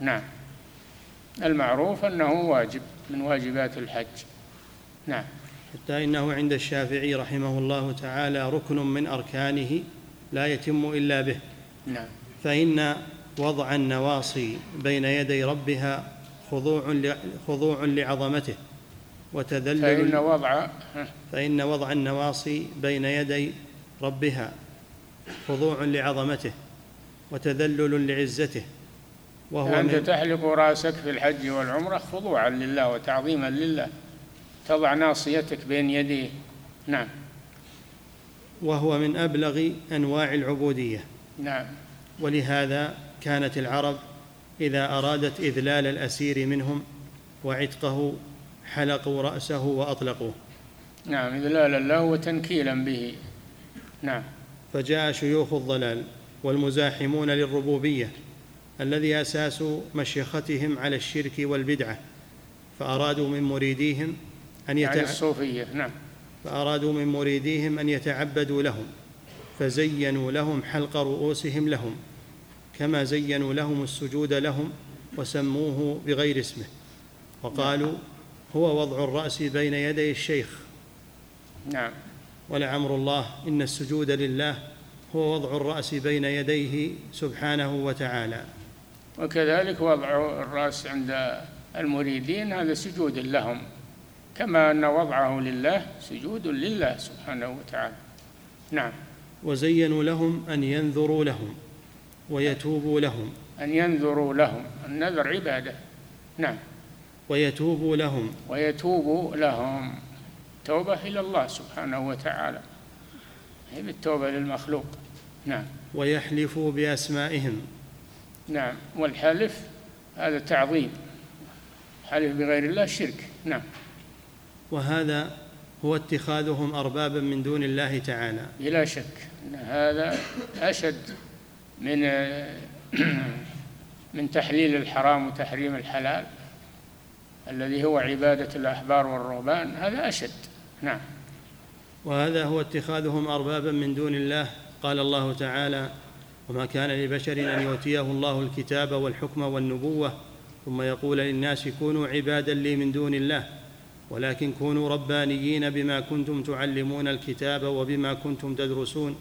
نعم. المعروف أنه واجب من واجبات الحج. نعم. حتى إنه عند الشافعي رحمه الله تعالى ركن من أركانه لا يتم إلا به. نعم. فإن وضع النواصي بين يدي ربها خضوع خضوع لعظمته وتذلل فإن وضع فإن وضع النواصي بين يدي ربها خضوع لعظمته. وتذلل لعزته. وهو أنت تحلق رأسك في الحج والعمرة خضوعا لله وتعظيما لله. تضع ناصيتك بين يديه. نعم. وهو من أبلغ أنواع العبودية. نعم. ولهذا كانت العرب إذا أرادت إذلال الأسير منهم وعتقه حلقوا رأسه وأطلقوه. نعم إذلالا له وتنكيلا به. نعم. فجاء شيوخ الضلال والمزاحمون للربوبية الذي أساس مشيختهم على الشرك والبدعة فأرادوا من مريديهم أن يتع... يعني الصوفية نعم. فأرادوا من مريديهم أن يتعبدوا لهم فزينوا لهم حلق رؤوسهم لهم كما زينوا لهم السجود لهم وسموه بغير اسمه. وقالوا هو وضع الرأس بين يدي الشيخ. نعم. ولعمر الله إن السجود لله هو وضع الرأس بين يديه سبحانه وتعالى. وكذلك وضع الرأس عند المريدين هذا سجود لهم كما أن وضعه لله سجود لله سبحانه وتعالى. نعم. وزينوا لهم أن ينذروا لهم ويتوبوا لهم. أن ينذروا لهم النذر عبادة. نعم. ويتوبوا لهم. ويتوبوا لهم. توبة إلى الله سبحانه وتعالى. هي بالتوبة للمخلوق. نعم. ويحلفوا بأسمائهم. نعم. والحلف هذا تعظيم. حلف بغير الله شرك. نعم. وهذا هو اتخاذهم أربابا من دون الله تعالى. بلا شك هذا أشد من من تحليل الحرام وتحريم الحلال الذي هو عبادة الأحبار والرهبان. هذا أشد. نعم. وهذا هو اتخاذهم أربابا من دون الله. قال الله تعالى وما كان لبشر أن يؤتيه الله الكتاب والحكم والنبوة ثم يقول للناس كونوا عبادا لي من دون الله ولكن كونوا ربانيين بما كنتم تعلمون الكتاب وبما كنتم تدرسون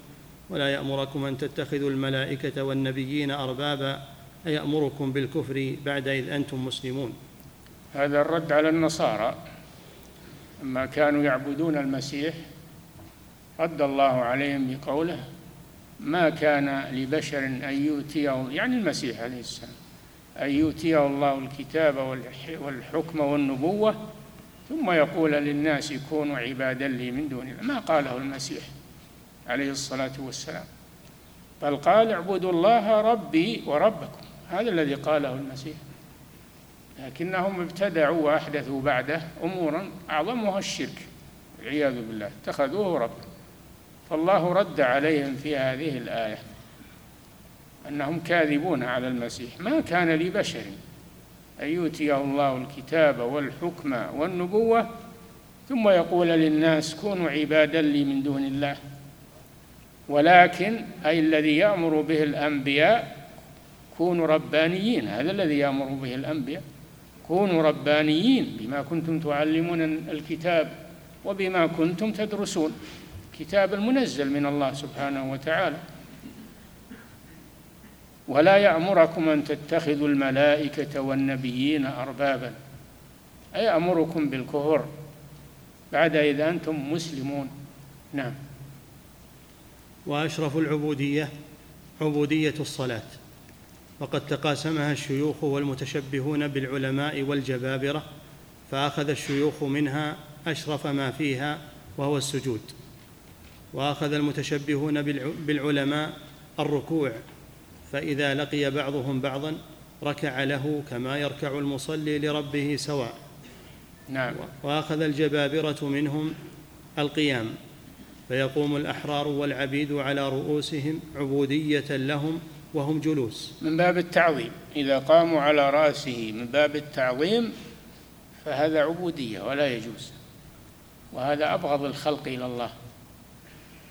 ولا يأمركم أن تتخذوا الملائكة والنبيين أربابا أيأمركم بالكفر بعد إذ أنتم مسلمون. هذا الرد على النصارى. لما كانوا يعبدون المسيح رد الله عليهم بقوله ما كان لبشر أن يؤتيه يعني المسيح عليه السلام. أن يؤتيه الله الكتاب والحكم والنبوة ثم يقول للناس كونوا عبادا لي من دون الله. ما قاله المسيح عليه الصلاة والسلام. بل قال اعبدوا الله ربي وربكم. هذا الذي قاله المسيح. لكنهم ابتدعوا وأحدثوا بعده أمورا أعظمها الشرك والعياذ بالله. اتخذوه ربا. فالله رد عليهم في هذه الآية أنهم كاذبون على المسيح. ما كان لبشر أن يؤتيه الله الكتاب والحكم والنبوة ثم يقول للناس كونوا عبادا لي من دون الله. ولكن أي الذي يأمر به الأنبياء كونوا ربانيين. هذا الذي يأمر به الأنبياء. كونوا ربانيين بما كنتم تعلمون الكتاب وبما كنتم تدرسون. كتاب المنزل من الله سبحانه وتعالى. ولا يأمركم أن تتخذوا الملائكة والنبيين أربابا. أي يأمركم بالكفر بعد إذا أنتم مسلمون؟ نعم. وأشرف العبودية عبودية الصلاة. وقد تقاسمها الشيوخ والمتشبهون بالعلماء والجبابرة فأخذ الشيوخ منها أشرف ما فيها وهو السجود. وأخذ المتشبهون بالعلماء الركوع فإذا لقي بعضهم بعضا ركع له كما يركع المصلي لربه سواء. نعم. وأخذ الجبابرة منهم القيام فيقوم الأحرار والعبيد على رؤوسهم عبودية لهم وهم جلوس. من باب التعظيم إذا قاموا على رأسه من باب التعظيم فهذا عبودية ولا يجوز وهذا أبغض الخلق إلى الله.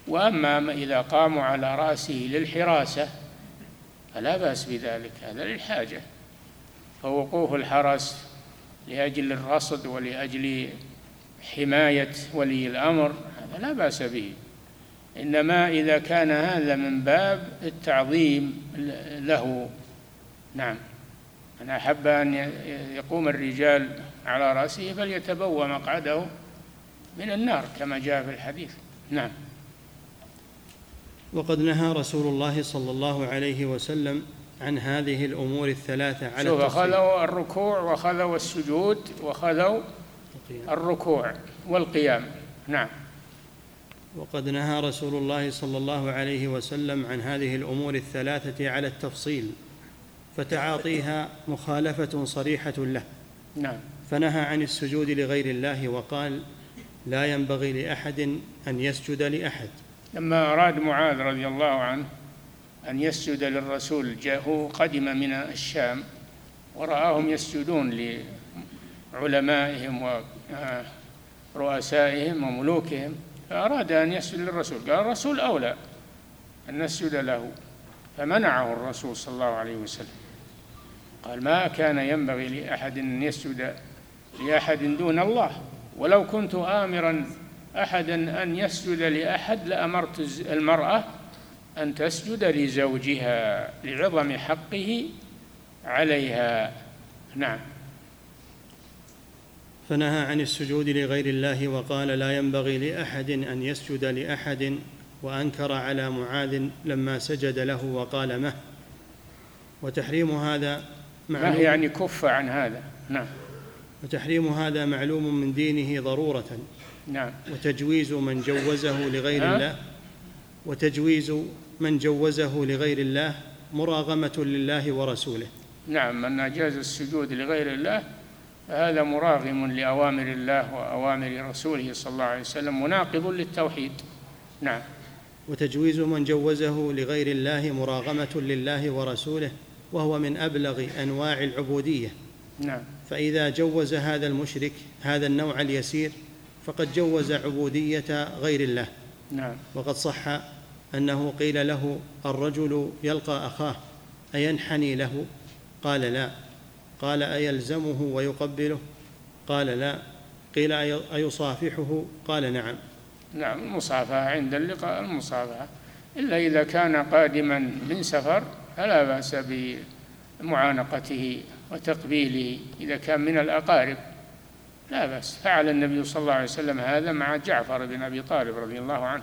وأما إذا قاموا على رأسه للحراسة فلا بأس بذلك هذا للحاجة. فوقوف الحرس لأجل الرصد ولأجل حماية ولي الأمر هذا لا بأس به. إنما إذا كان هذا من باب التعظيم له. نعم. من أحب أن يقوم الرجال على رأسه فليتبوى مقعده من النار كما جاء في الحديث. نعم. وقد نهى رسول الله صلى الله عليه وسلم عن هذه الأمور الثلاثة على شوف أخذوا الركوع وأخذوا السجود وأخذوا الركوع والقيام. نعم. وقد نهى رسول الله صلى الله عليه وسلم عن هذه الأمور الثلاثة على التفصيل فتعاطيها مخالفة صريحة له. نعم. فنهى عن السجود لغير الله وقال لا ينبغي لأحد أن يسجد لأحد. لما أراد معاذ رضي الله عنه أن يسجد للرسول جاءه قدم من الشام ورآهم يسجدون لعلمائهم ورؤسائهم وملوكهم فأراد أن يسجد للرسول. قال الرسول أولى أن نسجد له فمنعه الرسول صلى الله عليه وسلم. قال ما كان ينبغي لأحد أن يسجد لأحد دون الله ولو كنت آمرا أحدا أن يسجد لأحد لأمرت المرأة أن تسجد لزوجها لعظم حقه عليها. نعم. فنهى عن السجود لغير الله وقال لا ينبغي لأحد أن يسجد لأحد وأنكر على معاذ لما سجد له وقال مه. وتحريم هذا معلوم يعني كف عن هذا. نعم. وتحريم هذا معلوم من دينه ضرورة. نعم. وتجويز من جوزه لغير الله وتجويز من جوزه لغير الله مراغمة لله ورسوله. نعم من أجاز السجود لغير الله فهذا مراغم لأوامر الله وأوامر رسوله صلى الله عليه وسلم مناقض للتوحيد. نعم. وتجويز من جوزه لغير الله مراغمة لله ورسوله وهو من أبلغ أنواع العبودية. نعم. فإذا جوز هذا المشرك هذا النوع اليسير فقد جوز عبودية غير الله. نعم. وقد صح أنه قيل له الرجل يلقى أخاه أينحني له؟ قال لا. قال أيلزمه ويقبله؟ قال لا. قيل أيصافحه؟ قال نعم. نعم المصافحة عند اللقاء المصافحة. إلا إذا كان قادما من سفر فلا بأس بمعانقته وتقبيله إذا كان من الأقارب. لا بأس. فعل النبي صلى الله عليه وسلم هذا مع جعفر بن أبي طالب رضي الله عنه.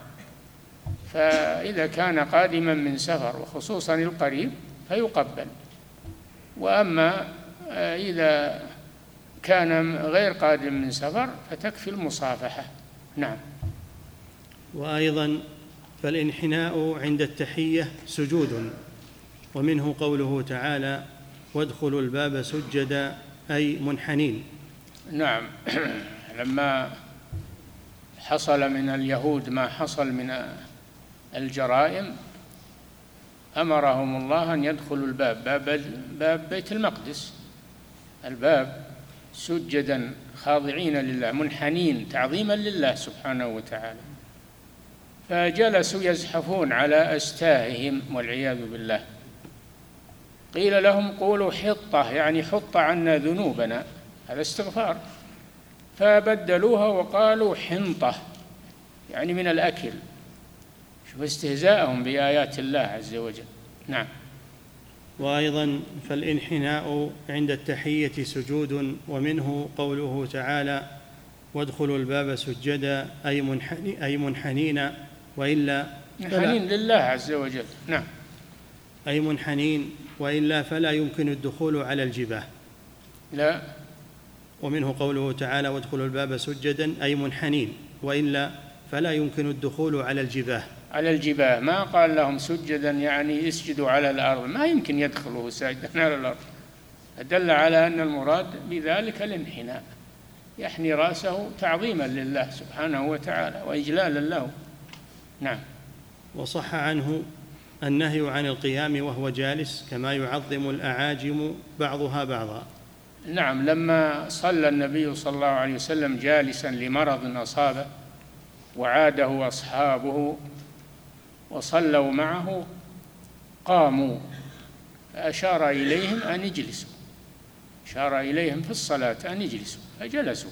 فإذا كان قادما من سفر وخصوصا القريب فيقبل. وأما إذا كان غير قادم من سفر فتكفي المصافحة. نعم. وأيضا فالانحناء عند التحية سجود. ومنه قوله تعالى وادخلوا الباب سجدا أي منحنين. نعم. لما حصل من اليهود ما حصل من الجرائم أمرهم الله أن يدخلوا الباب باب, باب بيت المقدس. الباب سجدا خاضعين لله منحنين تعظيما لله سبحانه وتعالى. فجلسوا يزحفون على أستاههم والعياذ بالله. قيل لهم قولوا حطة يعني حط عنا ذنوبنا. هذا استغفار. فبدلوها وقالوا حنطة يعني من الأكل. شوف استهزاءهم بآيات الله عز وجل. نعم. وأيضا فالإنحناء عند التحية سجود ومنه قوله تعالى وادخلوا الباب سجدا أي منحني أي منحنين وإلا منحنين لله عز وجل. نعم. أي منحنين وإلا فلا يمكن الدخول على الجباه. لا. ومنه قوله تعالى وادخلوا الباب سجدا أي منحنين وإلا فلا يمكن الدخول على الجباه. على الجباه. ما قال لهم سجدا يعني اسجدوا على الأرض؟ ما يمكن يدخلوا ساجدا على الأرض. دل على أن المراد بذلك الانحناء. يحني رأسه تعظيما لله سبحانه وتعالى وإجلالا له. نعم. وصح عنه النهي عن القيام وهو جالس كما يعظم الأعاجم بعضها بعضا. نعم لما صلى النبي صلى الله عليه وسلم جالسا لمرض أصابه وعاده أصحابه وصلوا معه قاموا فأشار إليهم أن يجلسوا. أشار إليهم في الصلاة أن يجلسوا فجلسوا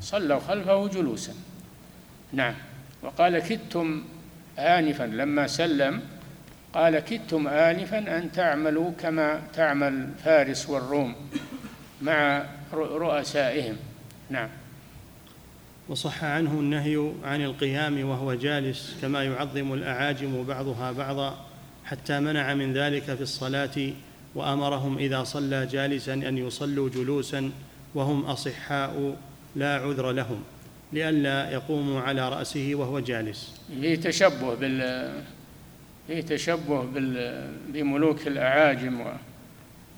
صلوا خلفه جلوسا. نعم وقال كدتم آنفا لما سلم قال كدتم آنفا أن تعملوا كما تعمل فارس والروم. مع رؤسائهم. نعم. وصح عنه النهي عن القيام وهو جالس كما يعظم الأعاجم بعضها بعضا حتى منع من ذلك في الصلاة وأمرهم إذا صلى جالسا أن يصلوا جلوسا وهم أصحاء لا عذر لهم لئلا يقوموا على رأسه وهو جالس. فيه تشبه بال فيه تشبه بال... بملوك الأعاجم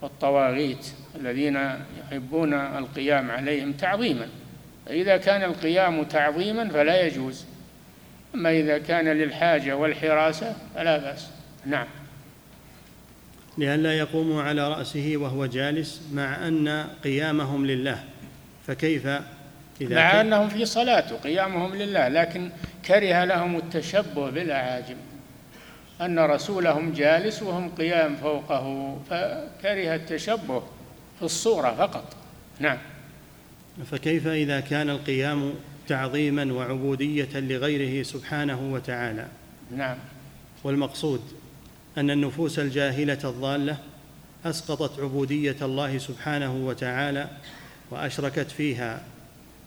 والطواغيت الذين يحبون القيام عليهم تعظيما. فإذا كان القيام تعظيما فلا يجوز. أما إذا كان للحاجة والحراسة فلا بأس. نعم. لئلا يقوموا على رأسه وهو جالس مع أن قيامهم لله. فكيف إذا مع أنهم في صلاة قيامهم لله لكن كره لهم التشبه بالأعاجم. أن رسولهم جالس وهم قيام فوقه فكره التشبه في الصورة فقط. نعم. فكيف إذا كان القيام تعظيما وعبودية لغيره سبحانه وتعالى؟ نعم. والمقصود أن النفوس الجاهلة الضالة أسقطت عبودية الله سبحانه وتعالى وأشركت فيها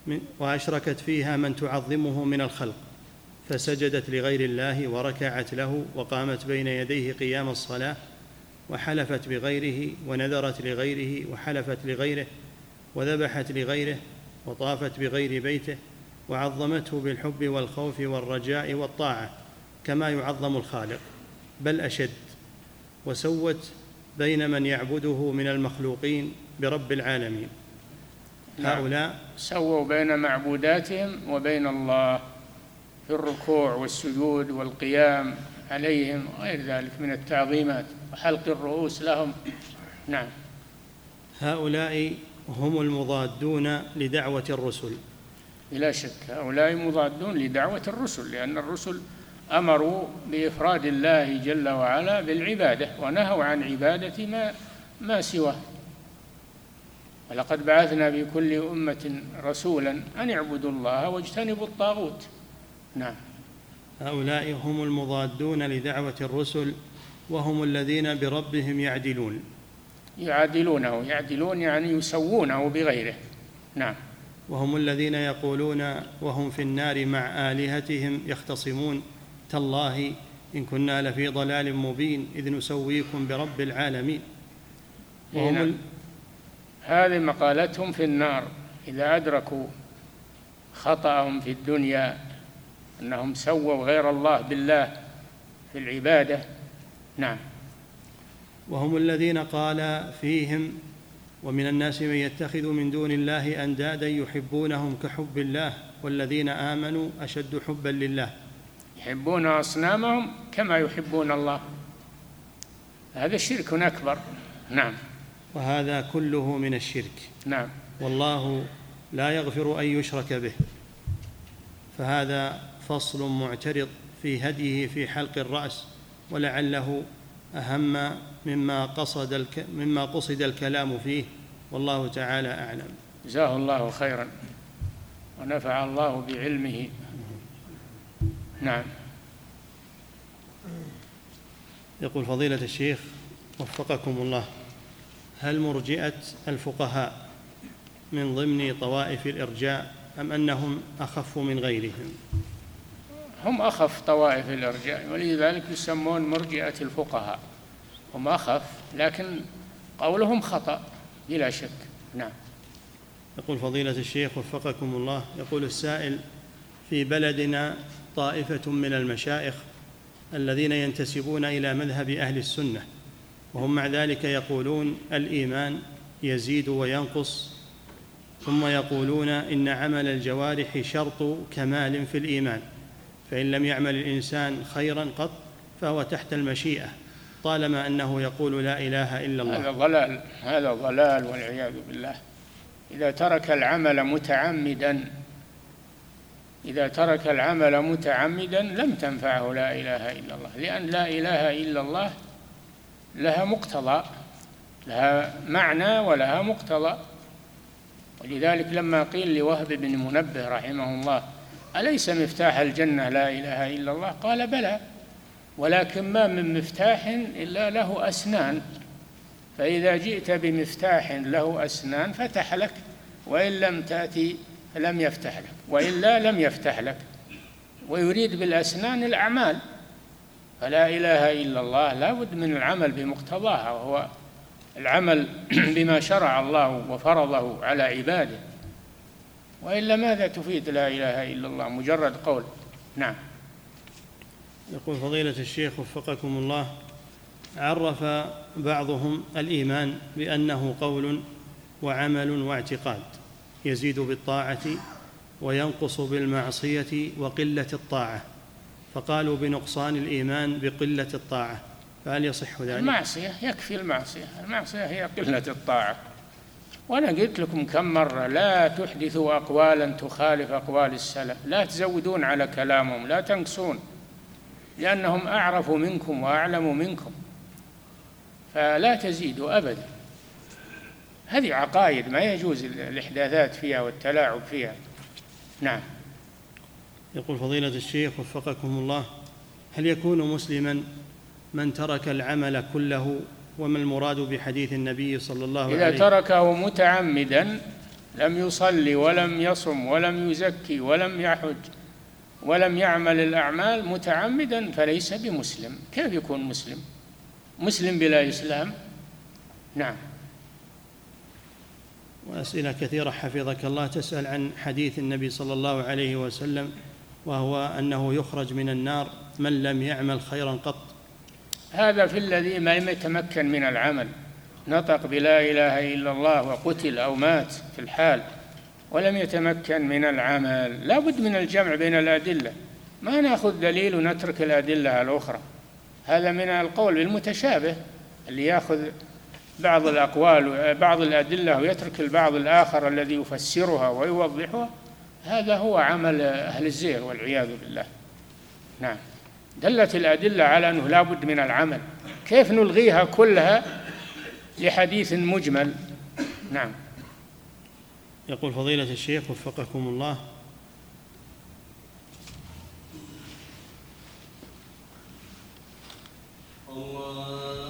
من وأشركت فيها من تعظمه من الخلق. فسجدت لغير الله وركعت له وقامت بين يديه قيام الصلاة وحلفت بغيره ونذرت لغيره وحلفت لغيره وذبحت لغيره وطافت بغير بيته وعظمته بالحب والخوف والرجاء والطاعة كما يعظم الخالق بل أشد. وسوت بين من يعبده من المخلوقين برب العالمين. نعم. هؤلاء سووا بين معبوداتهم وبين الله. في الركوع والسجود والقيام عليهم غير ذلك من التعظيمات وحلق الرؤوس لهم. نعم. هؤلاء هم المضادون لدعوة الرسل. بلا شك هؤلاء مضادون لدعوة الرسل لأن الرسل أمروا بإفراد الله جل وعلا بالعبادة ونهوا عن عبادة ما ما سواه. ولقد بعثنا في كل أمة رسولا أن اعبدوا الله واجتنبوا الطاغوت. نعم. هؤلاء هم المضادون لدعوة الرسل وهم الذين بربهم يعدلون. يعادلونه يعدلون يعني يسوونه بغيره. نعم. وهم الذين يقولون وهم في النار مع آلهتهم يختصمون تالله إن كنا لفي ضلال مبين إذ نسويكم برب العالمين. وهم نعم. هذه مقالتهم في النار. إذا أدركوا خطأهم في الدنيا أنهم سووا غير الله بالله في العبادة. نعم. وهم الذين قال فيهم ومن الناس من يتخذ من دون الله أندادا يحبونهم كحب الله والذين آمنوا أشد حبا لله. يحبون أصنامهم كما يحبون الله. هذا شرك أكبر. نعم. وهذا كله من الشرك. نعم. والله لا يغفر أن يشرك به. فهذا فصل معترض في هديه في حلق الرأس ولعله أهم مما قصد الك... مما قصد الكلام فيه والله تعالى أعلم. جزاه الله خيرا ونفع الله بعلمه. نعم. يقول فضيلة الشيخ وفقكم الله هل مرجئة الفقهاء من ضمن طوائف الإرجاء أم أنهم أخف من غيرهم؟ هم أخف طوائف الإرجاء ولذلك يسمون مرجئة الفقهاء. هم أخف لكن قولهم خطأ بلا شك. نعم. يقول فضيلة الشيخ وفقكم الله يقول السائل في بلدنا طائفة من المشايخ الذين ينتسبون إلى مذهب أهل السنة وهم مع ذلك يقولون الإيمان يزيد وينقص ثم يقولون إن عمل الجوارح شرط كمال في الإيمان. فإن لم يعمل الإنسان خيرا قط فهو تحت المشيئة طالما أنه يقول لا إله إلا الله. هذا ضلال هذا ضلال والعياذ بالله. إذا ترك العمل متعمدا إذا ترك العمل متعمدا لم تنفعه لا إله إلا الله لأن لا إله إلا الله لها مقتضى لها معنى ولها مقتضى. ولذلك لما قيل لوهب بن منبه رحمه الله أليس مفتاح الجنة لا إله إلا الله؟ قال بلى. ولكن ما من مفتاح إلا له أسنان. فإذا جئت بمفتاح له أسنان فتح لك وإن لم تأتي لم يفتح لك وإلا لم يفتح لك. ويريد بالأسنان الأعمال. فلا إله إلا الله لا بد من العمل بمقتضاها وهو العمل بما شرع الله وفرضه على عباده. وإلا ماذا تفيد لا إله إلا الله؟ مجرد قول. نعم. يقول فضيلة الشيخ وفقكم الله عرف بعضهم الإيمان بأنه قول وعمل واعتقاد يزيد بالطاعة وينقص بالمعصية وقلة الطاعة فقالوا بنقصان الإيمان بقلة الطاعة فهل يصح ذلك؟ المعصية يكفي المعصية. المعصية هي قلة الطاعة. وأنا قلت لكم كم مرة لا تحدثوا أقوالا تخالف أقوال السلف. لا تزودون على كلامهم لا تنقصون لأنهم أعرف منكم وأعلم منكم. فلا تزيدوا أبدا. هذه عقائد ما يجوز الإحداثات فيها والتلاعب فيها. نعم. يقول فضيلة الشيخ وفقكم الله هل يكون مسلما من ترك العمل كله وما المراد بحديث النبي صلى الله عليه وسلم إذا تركه متعمدا لم يصلي ولم يصم ولم يزكي ولم يحج ولم يعمل الأعمال متعمدا فليس بمسلم. كيف يكون مسلم؟ مسلم بلا إسلام؟ نعم. وأسئلة كثيرة حفظك الله تسأل عن حديث النبي صلى الله عليه وسلم وهو أنه يخرج من النار من لم يعمل خيرا قط. هذا في الذي ما يتمكن من العمل. نطق بلا إله إلا الله وقتل أو مات في الحال ولم يتمكن من العمل. لا بد من الجمع بين الأدلة. ما نأخذ دليل ونترك الأدلة الأخرى. هذا من القول بالمتشابه اللي يأخذ بعض الأقوال بعض الأدلة ويترك البعض الآخر الذي يفسرها ويوضحها. هذا هو عمل أهل الزير والعياذ بالله. نعم. دلت الأدلة على أنه لا بد من العمل. كيف نلغيها كلها لحديث مجمل؟ نعم. يقول فضيلة الشيخ وفقكم الله. الله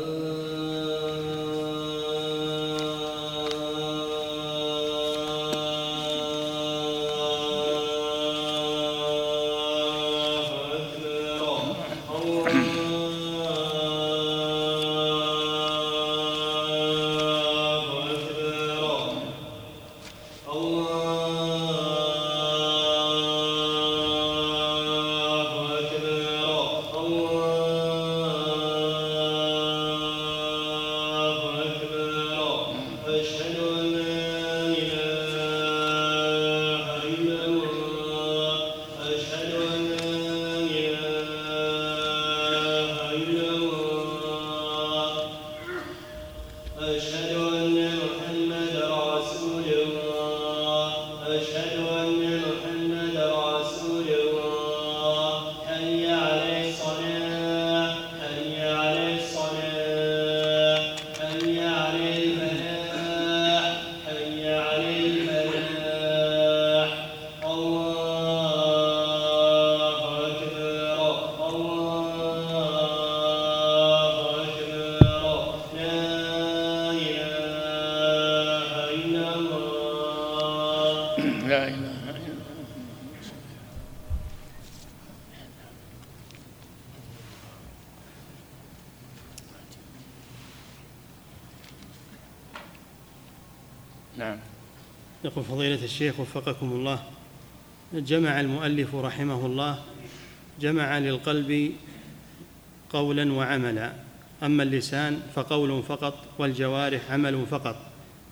الشيخ وفقكم الله. جمع المؤلف رحمه الله جمع للقلب قولا وعملا. أما اللسان فقول فقط والجوارح عمل فقط.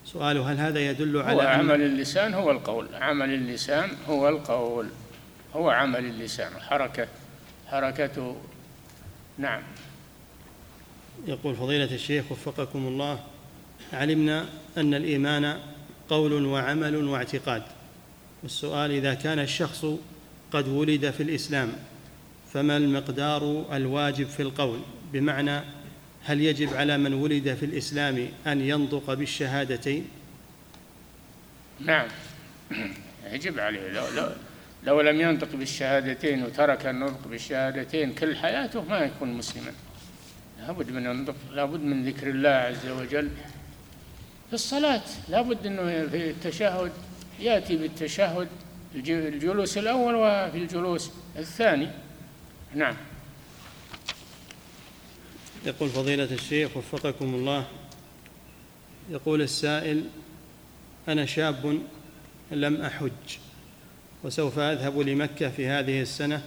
سؤال هل هذا يدل على هو عمل اللسان هو القول. عمل اللسان هو القول. هو عمل اللسان. حركة حركته نعم. يقول فضيلة الشيخ وفقكم الله علمنا أن الإيمان قول وعمل واعتقاد. والسؤال إذا كان الشخص قد ولد في الإسلام فما المقدار الواجب في القول؟ بمعنى هل يجب على من ولد في الإسلام أن ينطق بالشهادتين؟ نعم. يجب عليه. لو, لو, لو لم ينطق بالشهادتين وترك النطق بالشهادتين كل حياته ما يكون مسلما. لابد من لابد من ذكر الله عز وجل. في الصلاة. لابد أنه في التشهد يأتي بالتشهد الجلوس الأول وفي الجلوس الثاني. نعم. يقول فضيلة الشيخ وفقكم الله يقول السائل أنا شاب لم أحج وسوف أذهب لمكة في هذه السنة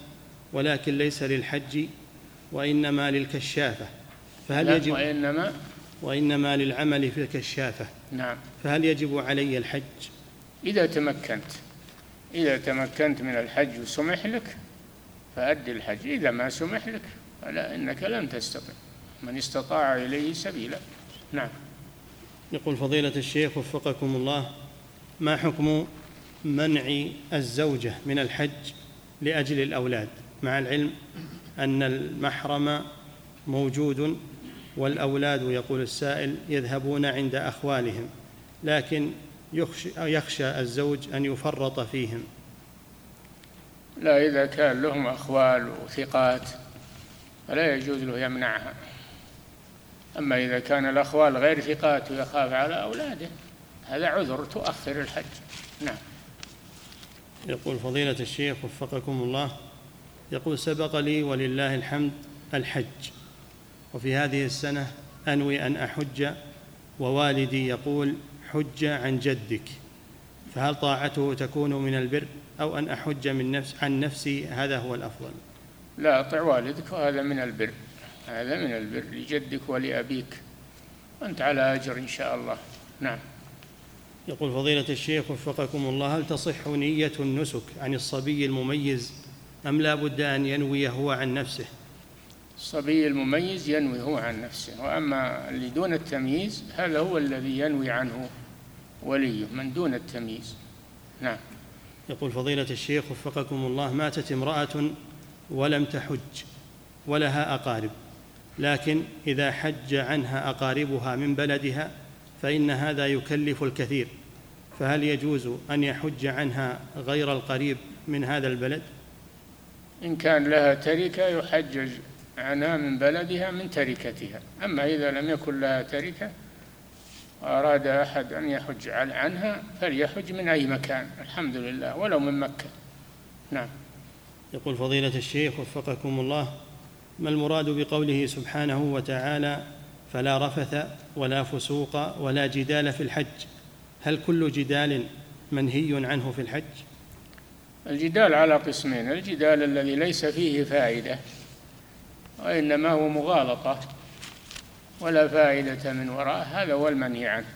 ولكن ليس للحج وإنما للكشافة فهل يجب وإنما وإنما للعمل في الكشافة. نعم. فهل يجب علي الحج؟ إذا تمكنت. إذا تمكنت من الحج وسمح لك فأد الحج. إذا ما سمح لك فلا إنك لن تستطيع. من استطاع إليه سبيلا. نعم. يقول فضيلة الشيخ وفقكم الله ما حكم منع الزوجة من الحج لأجل الأولاد؟ مع العلم أن المحرم موجود والأولاد يقول السائل يذهبون عند أخوالهم لكن يخشى, يخشى الزوج أن يفرط فيهم. لا إذا كان لهم أخوال وثقات فلا يجوز له يمنعها. أما إذا كان الأخوال غير ثقات ويخاف على أولاده هذا عذر تؤخر الحج. نعم. يقول فضيلة الشيخ وفقكم الله يقول سبق لي ولله الحمد الحج. وفي هذه السنة أنوي أن أحج ووالدي يقول حج عن جدك. فهل طاعته تكون من البر أو أن أحج من نفس عن نفسي؟ هذا هو الأفضل. لا أطع والدك وهذا من البر. هذا من البر لجدك ولأبيك. أنت على أجر إن شاء الله. نعم. يقول فضيلة الشيخ وفقكم الله هل تصح نية النسك عن الصبي المميز؟ أم لا بد أن ينوي هو عن نفسه؟ الصبي المميز ينوي هو عن نفسه وأما اللي دون التمييز هذا هو الذي ينوي عنه وليه من دون التمييز نعم يقول فضيلة الشيخ وفقكم الله ماتت امرأة ولم تحج ولها أقارب لكن إذا حج عنها أقاربها من بلدها فإن هذا يكلف الكثير فهل يجوز أن يحج عنها غير القريب من هذا البلد؟ إن كان لها تركة يحجج عنها من بلدها من تركتها. أما إذا لم يكن لها تركة وأراد أحد أن يحج عنها فليحج من أي مكان. الحمد لله ولو من مكة. نعم. يقول فضيلة الشيخ وفقكم الله ما المراد بقوله سبحانه وتعالى فلا رفث ولا فسوق ولا جدال في الحج هل كل جدال منهي عنه في الحج؟ الجدال على قسمين. الجدال الذي ليس فيه فائدة. وإنما هو مغالطة ولا فائدة من وراءه هذا هو المنهي عنه.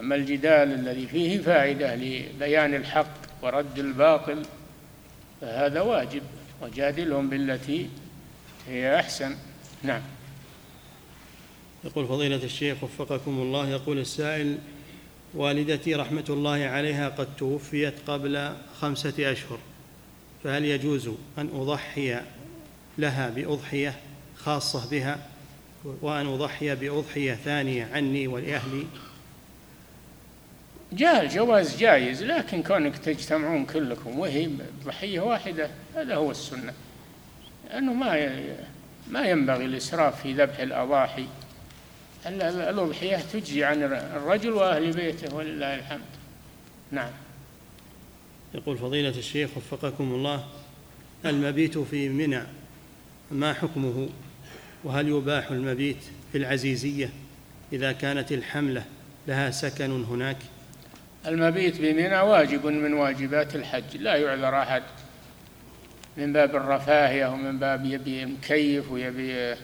أما الجدال الذي فيه فائدة لبيان الحق ورد الباطل فهذا واجب وجادلهم بالتي هي أحسن. نعم. يقول فضيلة الشيخ وفقكم الله يقول السائل والدتي رحمة الله عليها قد توفيت قبل خمسة أشهر فهل يجوز أن أضحي لها بأضحية خاصة بها وأن أضحي بأضحية ثانية عني ولأهلي. جاء الجواز جائز لكن كونك تجتمعون كلكم وهي ضحية واحدة هذا هو السنة. لأنه ما ما ينبغي الإسراف في ذبح الأضاحي. الأضحية تجزي عن الرجل وأهل بيته ولله الحمد. نعم. يقول فضيلة الشيخ وفقكم الله المبيت في منى. ما حكمه؟ وهل يباح المبيت في العزيزية إذا كانت الحملة لها سكن هناك؟ المبيت بمنى واجب من واجبات الحج لا يعذر أحد. من باب الرفاهية ومن باب يبي مكيف ويبي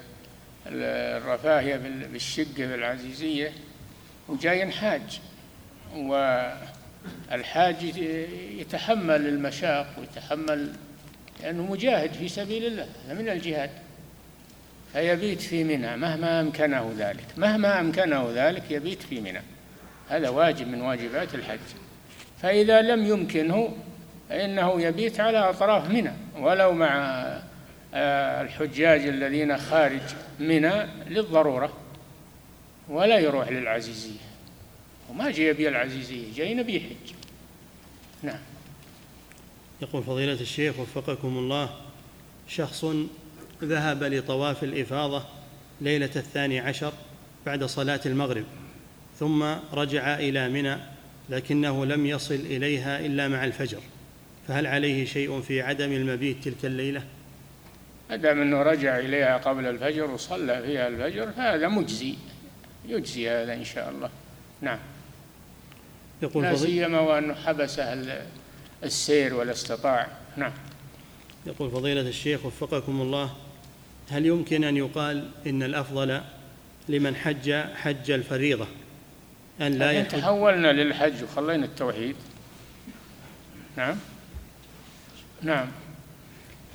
الرفاهية بالشقة بالعزيزية وجاي حاج والحاج يتحمل المشاق ويتحمل لأنه مجاهد في سبيل الله من الجهاد. فيبيت في منى مهما أمكنه ذلك مهما أمكنه ذلك يبيت في منى. هذا واجب من واجبات الحج. فإذا لم يمكنه فإنه يبيت على أطراف منى. ولو مع آه، الحجاج الذين خارج منى للضرورة ولا يروح للعزيزية. وما جاي يبي العزيزية جاي نبي حج. نعم. يقول فضيلة الشيخ وفقكم الله شخص ذهب لطواف الإفاضة ليلة الثاني عشر بعد صلاة المغرب ثم رجع إلى منى لكنه لم يصل إليها إلا مع الفجر فهل عليه شيء في عدم المبيت تلك الليلة؟ ما دام أنه رجع إليها قبل الفجر وصلى فيها الفجر فهذا مجزي يجزي هذا إن شاء الله نعم يقول لا سيما وأنه حبسه السير ولا استطاع. نعم. يقول فضيلة الشيخ وفقكم الله هل يمكن أن يقال إن الأفضل لمن حج حج الفريضة؟ أن لا يحج. تحولنا للحج وخلينا التوحيد. نعم. نعم.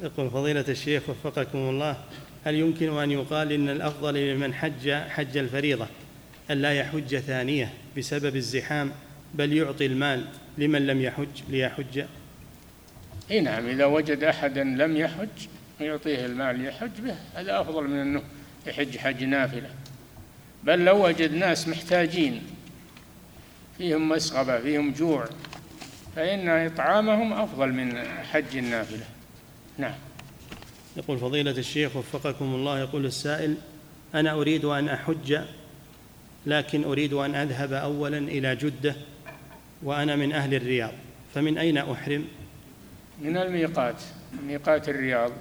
يقول فضيلة الشيخ وفقكم الله هل يمكن أن يقال إن الأفضل لمن حج حج الفريضة أن لا يحج ثانية بسبب الزحام بل يعطي المال؟ لمن لم يحج ليحج. إي نعم إذا وجد أحدا لم يحج يعطيه المال يحج به هذا أفضل من أنه يحج حج نافلة. بل لو وجد ناس محتاجين فيهم مسغبة فيهم جوع فإن إطعامهم أفضل من حج النافلة. نعم. يقول فضيلة الشيخ وفقكم الله يقول السائل أنا أريد أن أحج لكن أريد أن أذهب أولا إلى جدة وأنا من أهل الرياض فمن أين أحرم؟ من الميقات ميقات الرياض.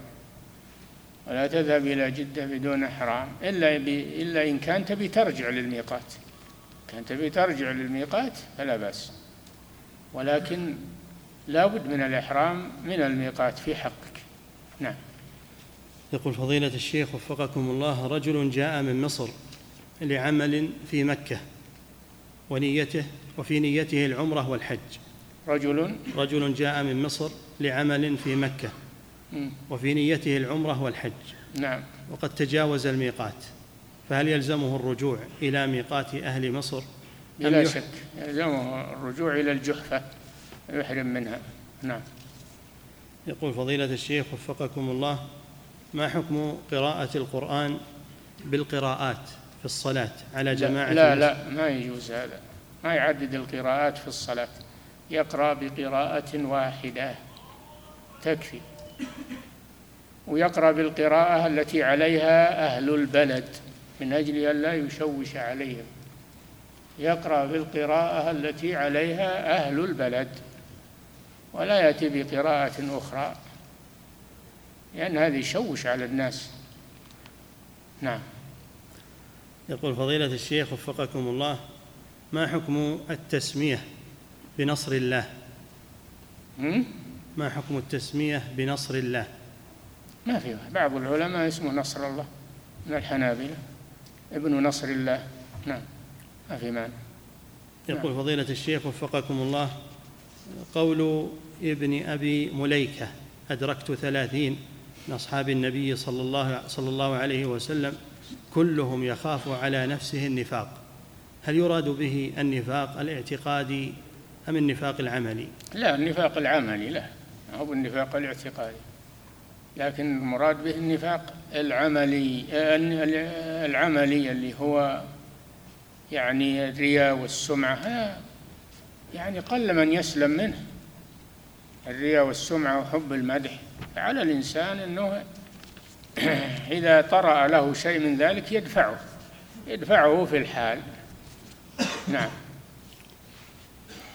ولا تذهب إلى جدة بدون إحرام إلا إلا إن كان تبي ترجع للميقات. كان تبي ترجع للميقات فلا بأس. ولكن لا بد من الإحرام من الميقات في حقك. نعم. يقول فضيلة الشيخ وفقكم الله رجل جاء من مصر لعمل في مكة ونيته وفي نيته العمرة والحج. رجل. رجل جاء من مصر لعمل في مكة. وفي نيته العمرة والحج. نعم. وقد تجاوز الميقات. فهل يلزمه الرجوع إلى ميقات أهل مصر؟ بلا شك. يلزمه الرجوع إلى الجحفة. يحرم منها. نعم. يقول فضيلة الشيخ وفقكم الله ما حكم قراءة القرآن بالقراءات في الصلاة على جماعة لا لا, لا ما يجوز هذا. ما يعدد القراءات في الصلاة. يقرأ بقراءة واحدة. تكفي. ويقرأ بالقراءة التي عليها أهل البلد من أجل أن لا يشوش عليهم. يقرأ بالقراءة التي عليها أهل البلد. ولا يأتي بقراءة أخرى. لأن هذه يشوش على الناس. نعم. يقول فضيلة الشيخ وفقكم الله. ما حكم التسمية بنصر الله؟ ما حكم التسمية بنصر الله؟ ما في بعض العلماء اسمه نصر الله من الحنابلة. ابن نصر الله. نعم. ما في معنى. يقول نعم. فضيلة الشيخ وفقكم الله قول ابن أبي مليكة أدركت ثلاثين من أصحاب النبي صلى الله, صلى الله عليه وسلم كلهم يخاف على نفسه النفاق. هل يراد به النفاق الاعتقادي أم النفاق العملي؟ لا النفاق العملي لا هو النفاق الاعتقادي. لكن المراد به النفاق العملي العملي اللي هو يعني الرياء والسمعة يعني قل من يسلم منه. الرياء والسمعة وحب المدح. على الإنسان أنه إذا طرأ له شيء من ذلك يدفعه يدفعه في الحال. نعم.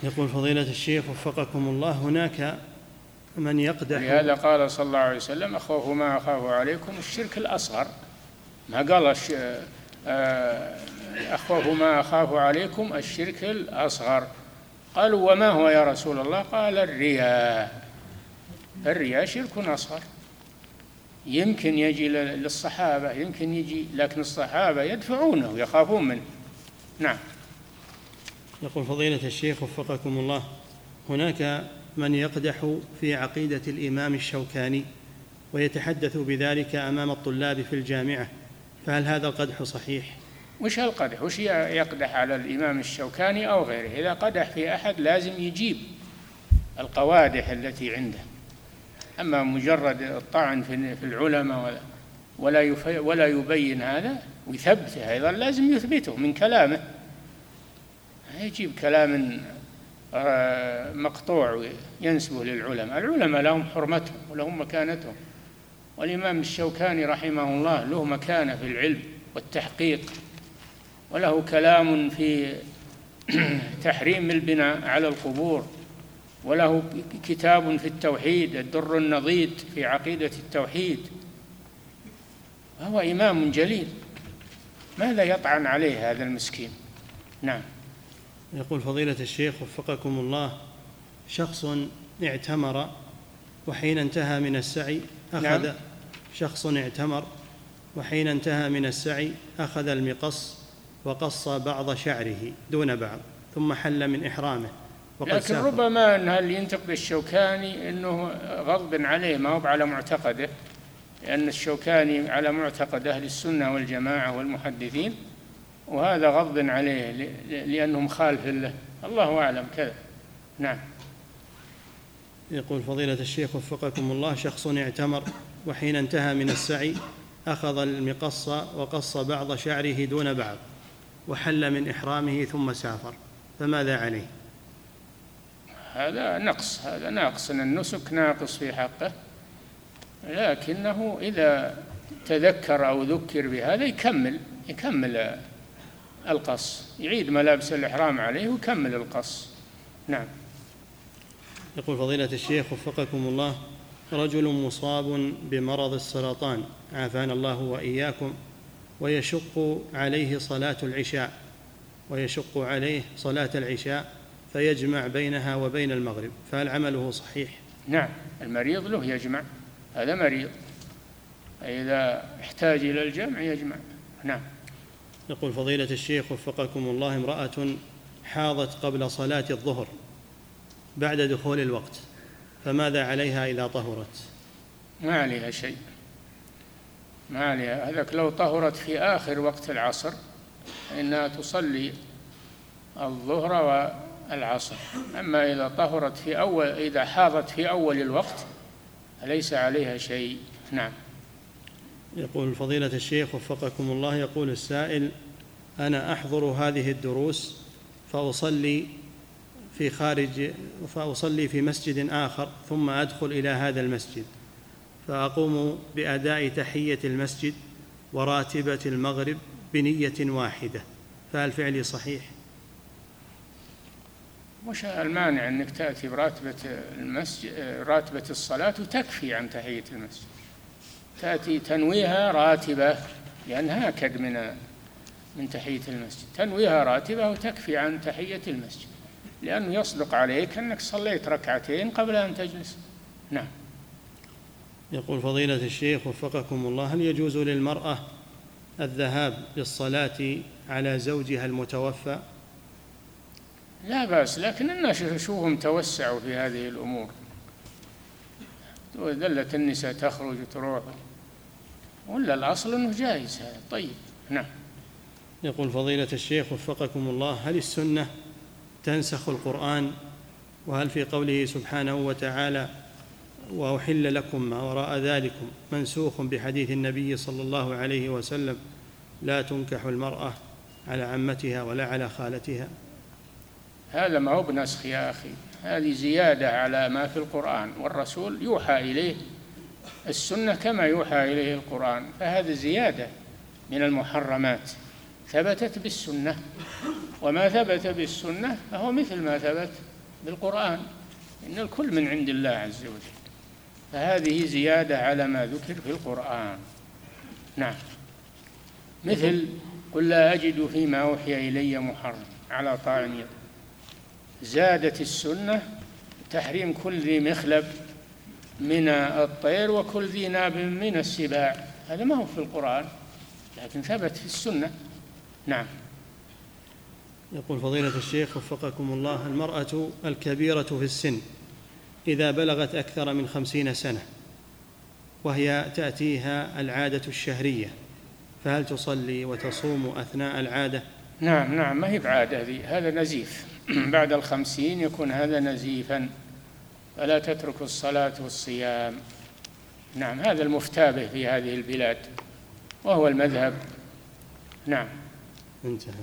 يقول فضيلة الشيخ وفقكم الله هناك من يقدح لهذا قال صلى الله عليه وسلم أخوف ما أخاف عليكم الشرك الأصغر. ما قال آه، أخوف ما أخاف عليكم الشرك الأصغر. قالوا وما هو يا رسول الله؟ قال الرياء. الرياء شرك أصغر. يمكن يجي للصحابة يمكن يجي لكن الصحابة يدفعونه يخافون منه. نعم. يقول فضيلة الشيخ وفقكم الله هناك من يقدح في عقيدة الإمام الشوكاني ويتحدث بذلك أمام الطلاب في الجامعة فهل هذا القدح صحيح؟ وش القدح؟ وش يقدح على الإمام الشوكاني أو غيره؟ إذا قدح في أحد لازم يجيب القوادح التي عنده أما مجرد الطعن في العلماء ولا ولا يبين هذا ويثبته أيضا لازم يثبته من كلامه يجيب كلام آه، مقطوع وينسبه للعلماء. العلماء لهم حرمتهم ولهم مكانتهم. والإمام الشوكاني رحمه الله له مكانة في العلم والتحقيق وله كلام في تحريم البناء على القبور وله كتاب في التوحيد الدر النضيد في عقيدة التوحيد. وهو إمام جليل. ماذا يطعن عليه هذا المسكين؟ نعم. يقول فضيلة الشيخ وفقكم الله شخص اعتمر وحين انتهى من السعي أخذ نعم. شخص اعتمر وحين انتهى من السعي أخذ المقص وقص بعض شعره دون بعض ثم حل من إحرامه وقد لكن سافر. ربما أن اللي ينتقد الشوكاني أنه غضب عليه ما هو على معتقده لأن الشوكاني على معتقد أهل السنة والجماعة والمحدثين وهذا غضب عليه لأنه مخالف له الله. أعلم. كذا. نعم. يقول فضيلة الشيخ وفقكم الله شخص اعتمر وحين انتهى من السعي أخذ المقص وقص بعض شعره دون بعض وحل من إحرامه ثم سافر. فماذا عليه؟ هذا نقص. هذا ناقص. النسك ناقص في حقه. لكنه إذا تذكر أو ذكر بهذا يكمل يكمل القص. يعيد ملابس الإحرام عليه ويكمل القص. نعم. يقول فضيلة الشيخ وفقكم الله رجل مصاب بمرض السرطان عافانا الله وإياكم ويشق عليه صلاة العشاء ويشق عليه صلاة العشاء فيجمع بينها وبين المغرب فهل عمله صحيح؟ نعم. المريض له يجمع. هذا مريض. إذا احتاج إلى الجمع يجمع. نعم. يقول فضيلة الشيخ وفقكم الله امرأة حاضت قبل صلاة الظهر بعد دخول الوقت فماذا عليها إذا طهرت؟ ما عليها شيء. ما عليها. هذاك لو طهرت في آخر وقت العصر فإنها تصلي الظهر والعصر. أما إذا طهرت في أول إذا حاضت في أول الوقت ليس عليها شيء. نعم. يقول فضيلة الشيخ وفقكم الله يقول السائل أنا أحضر هذه الدروس فأصلي في خارج فأصلي في مسجد آخر ثم أدخل إلى هذا المسجد فأقوم بأداء تحية المسجد وراتبة المغرب بنية واحدة فهل فعلي صحيح؟ وش المانع أنك تأتي براتبة المسجد راتبة الصلاة وتكفي عن تحية المسجد تأتي تنويها راتبة لأنها أكد من من تحية المسجد. تنويها راتبة وتكفي عن تحية المسجد لأنه يصدق عليك أنك صليت ركعتين قبل أن تجلس. نعم. يقول فضيلة الشيخ وفقكم الله هل يجوز للمرأة الذهاب للصلاة على زوجها المتوفى؟ لا بأس لكن الناس شوفهم توسعوا في هذه الأمور. دلت النساء تخرج وتروح ولا الأصل أنه جائز هذا؟ طيب نعم. يقول فضيلة الشيخ وفقكم الله هل السنة تنسخ القرآن؟ وهل في قوله سبحانه وتعالى وأحل لكم ما وراء ذلكم منسوخ بحديث النبي صلى الله عليه وسلم لا تنكح المرأة على عمتها ولا على خالتها؟ هذا ما هو بنسخ يا أخي هذه زيادة على ما في القرآن والرسول يوحى إليه السنة كما يوحى إليه القرآن فهذا زيادة من المحرمات. ثبتت بالسنة وما ثبت بالسنة فهو مثل ما ثبت بالقرآن إن الكل من عند الله عز وجل. فهذه زيادة على ما ذكر في القرآن. نعم. مثل قل لا أجد فيما أوحي إلي محرم على طاعم زادت السنة تحريم كل ذي مخلب من الطير وكل ذي ناب من السباع. هذا ما هو في القرآن لكن ثبت في السنة. نعم. يقول فضيلة الشيخ وفقكم الله المرأة الكبيرة في السن إذا بلغت أكثر من خمسين سنة وهي تأتيها العادة الشهرية فهل تصلي وتصوم أثناء العادة؟ نعم نعم ما هي بعادة ذي هذا نزيف. بعد الخمسين يكون هذا نزيفا. فلا تترك الصلاة والصيام؟ نعم هذا المفتابه في هذه البلاد وهو المذهب. نعم. انتهى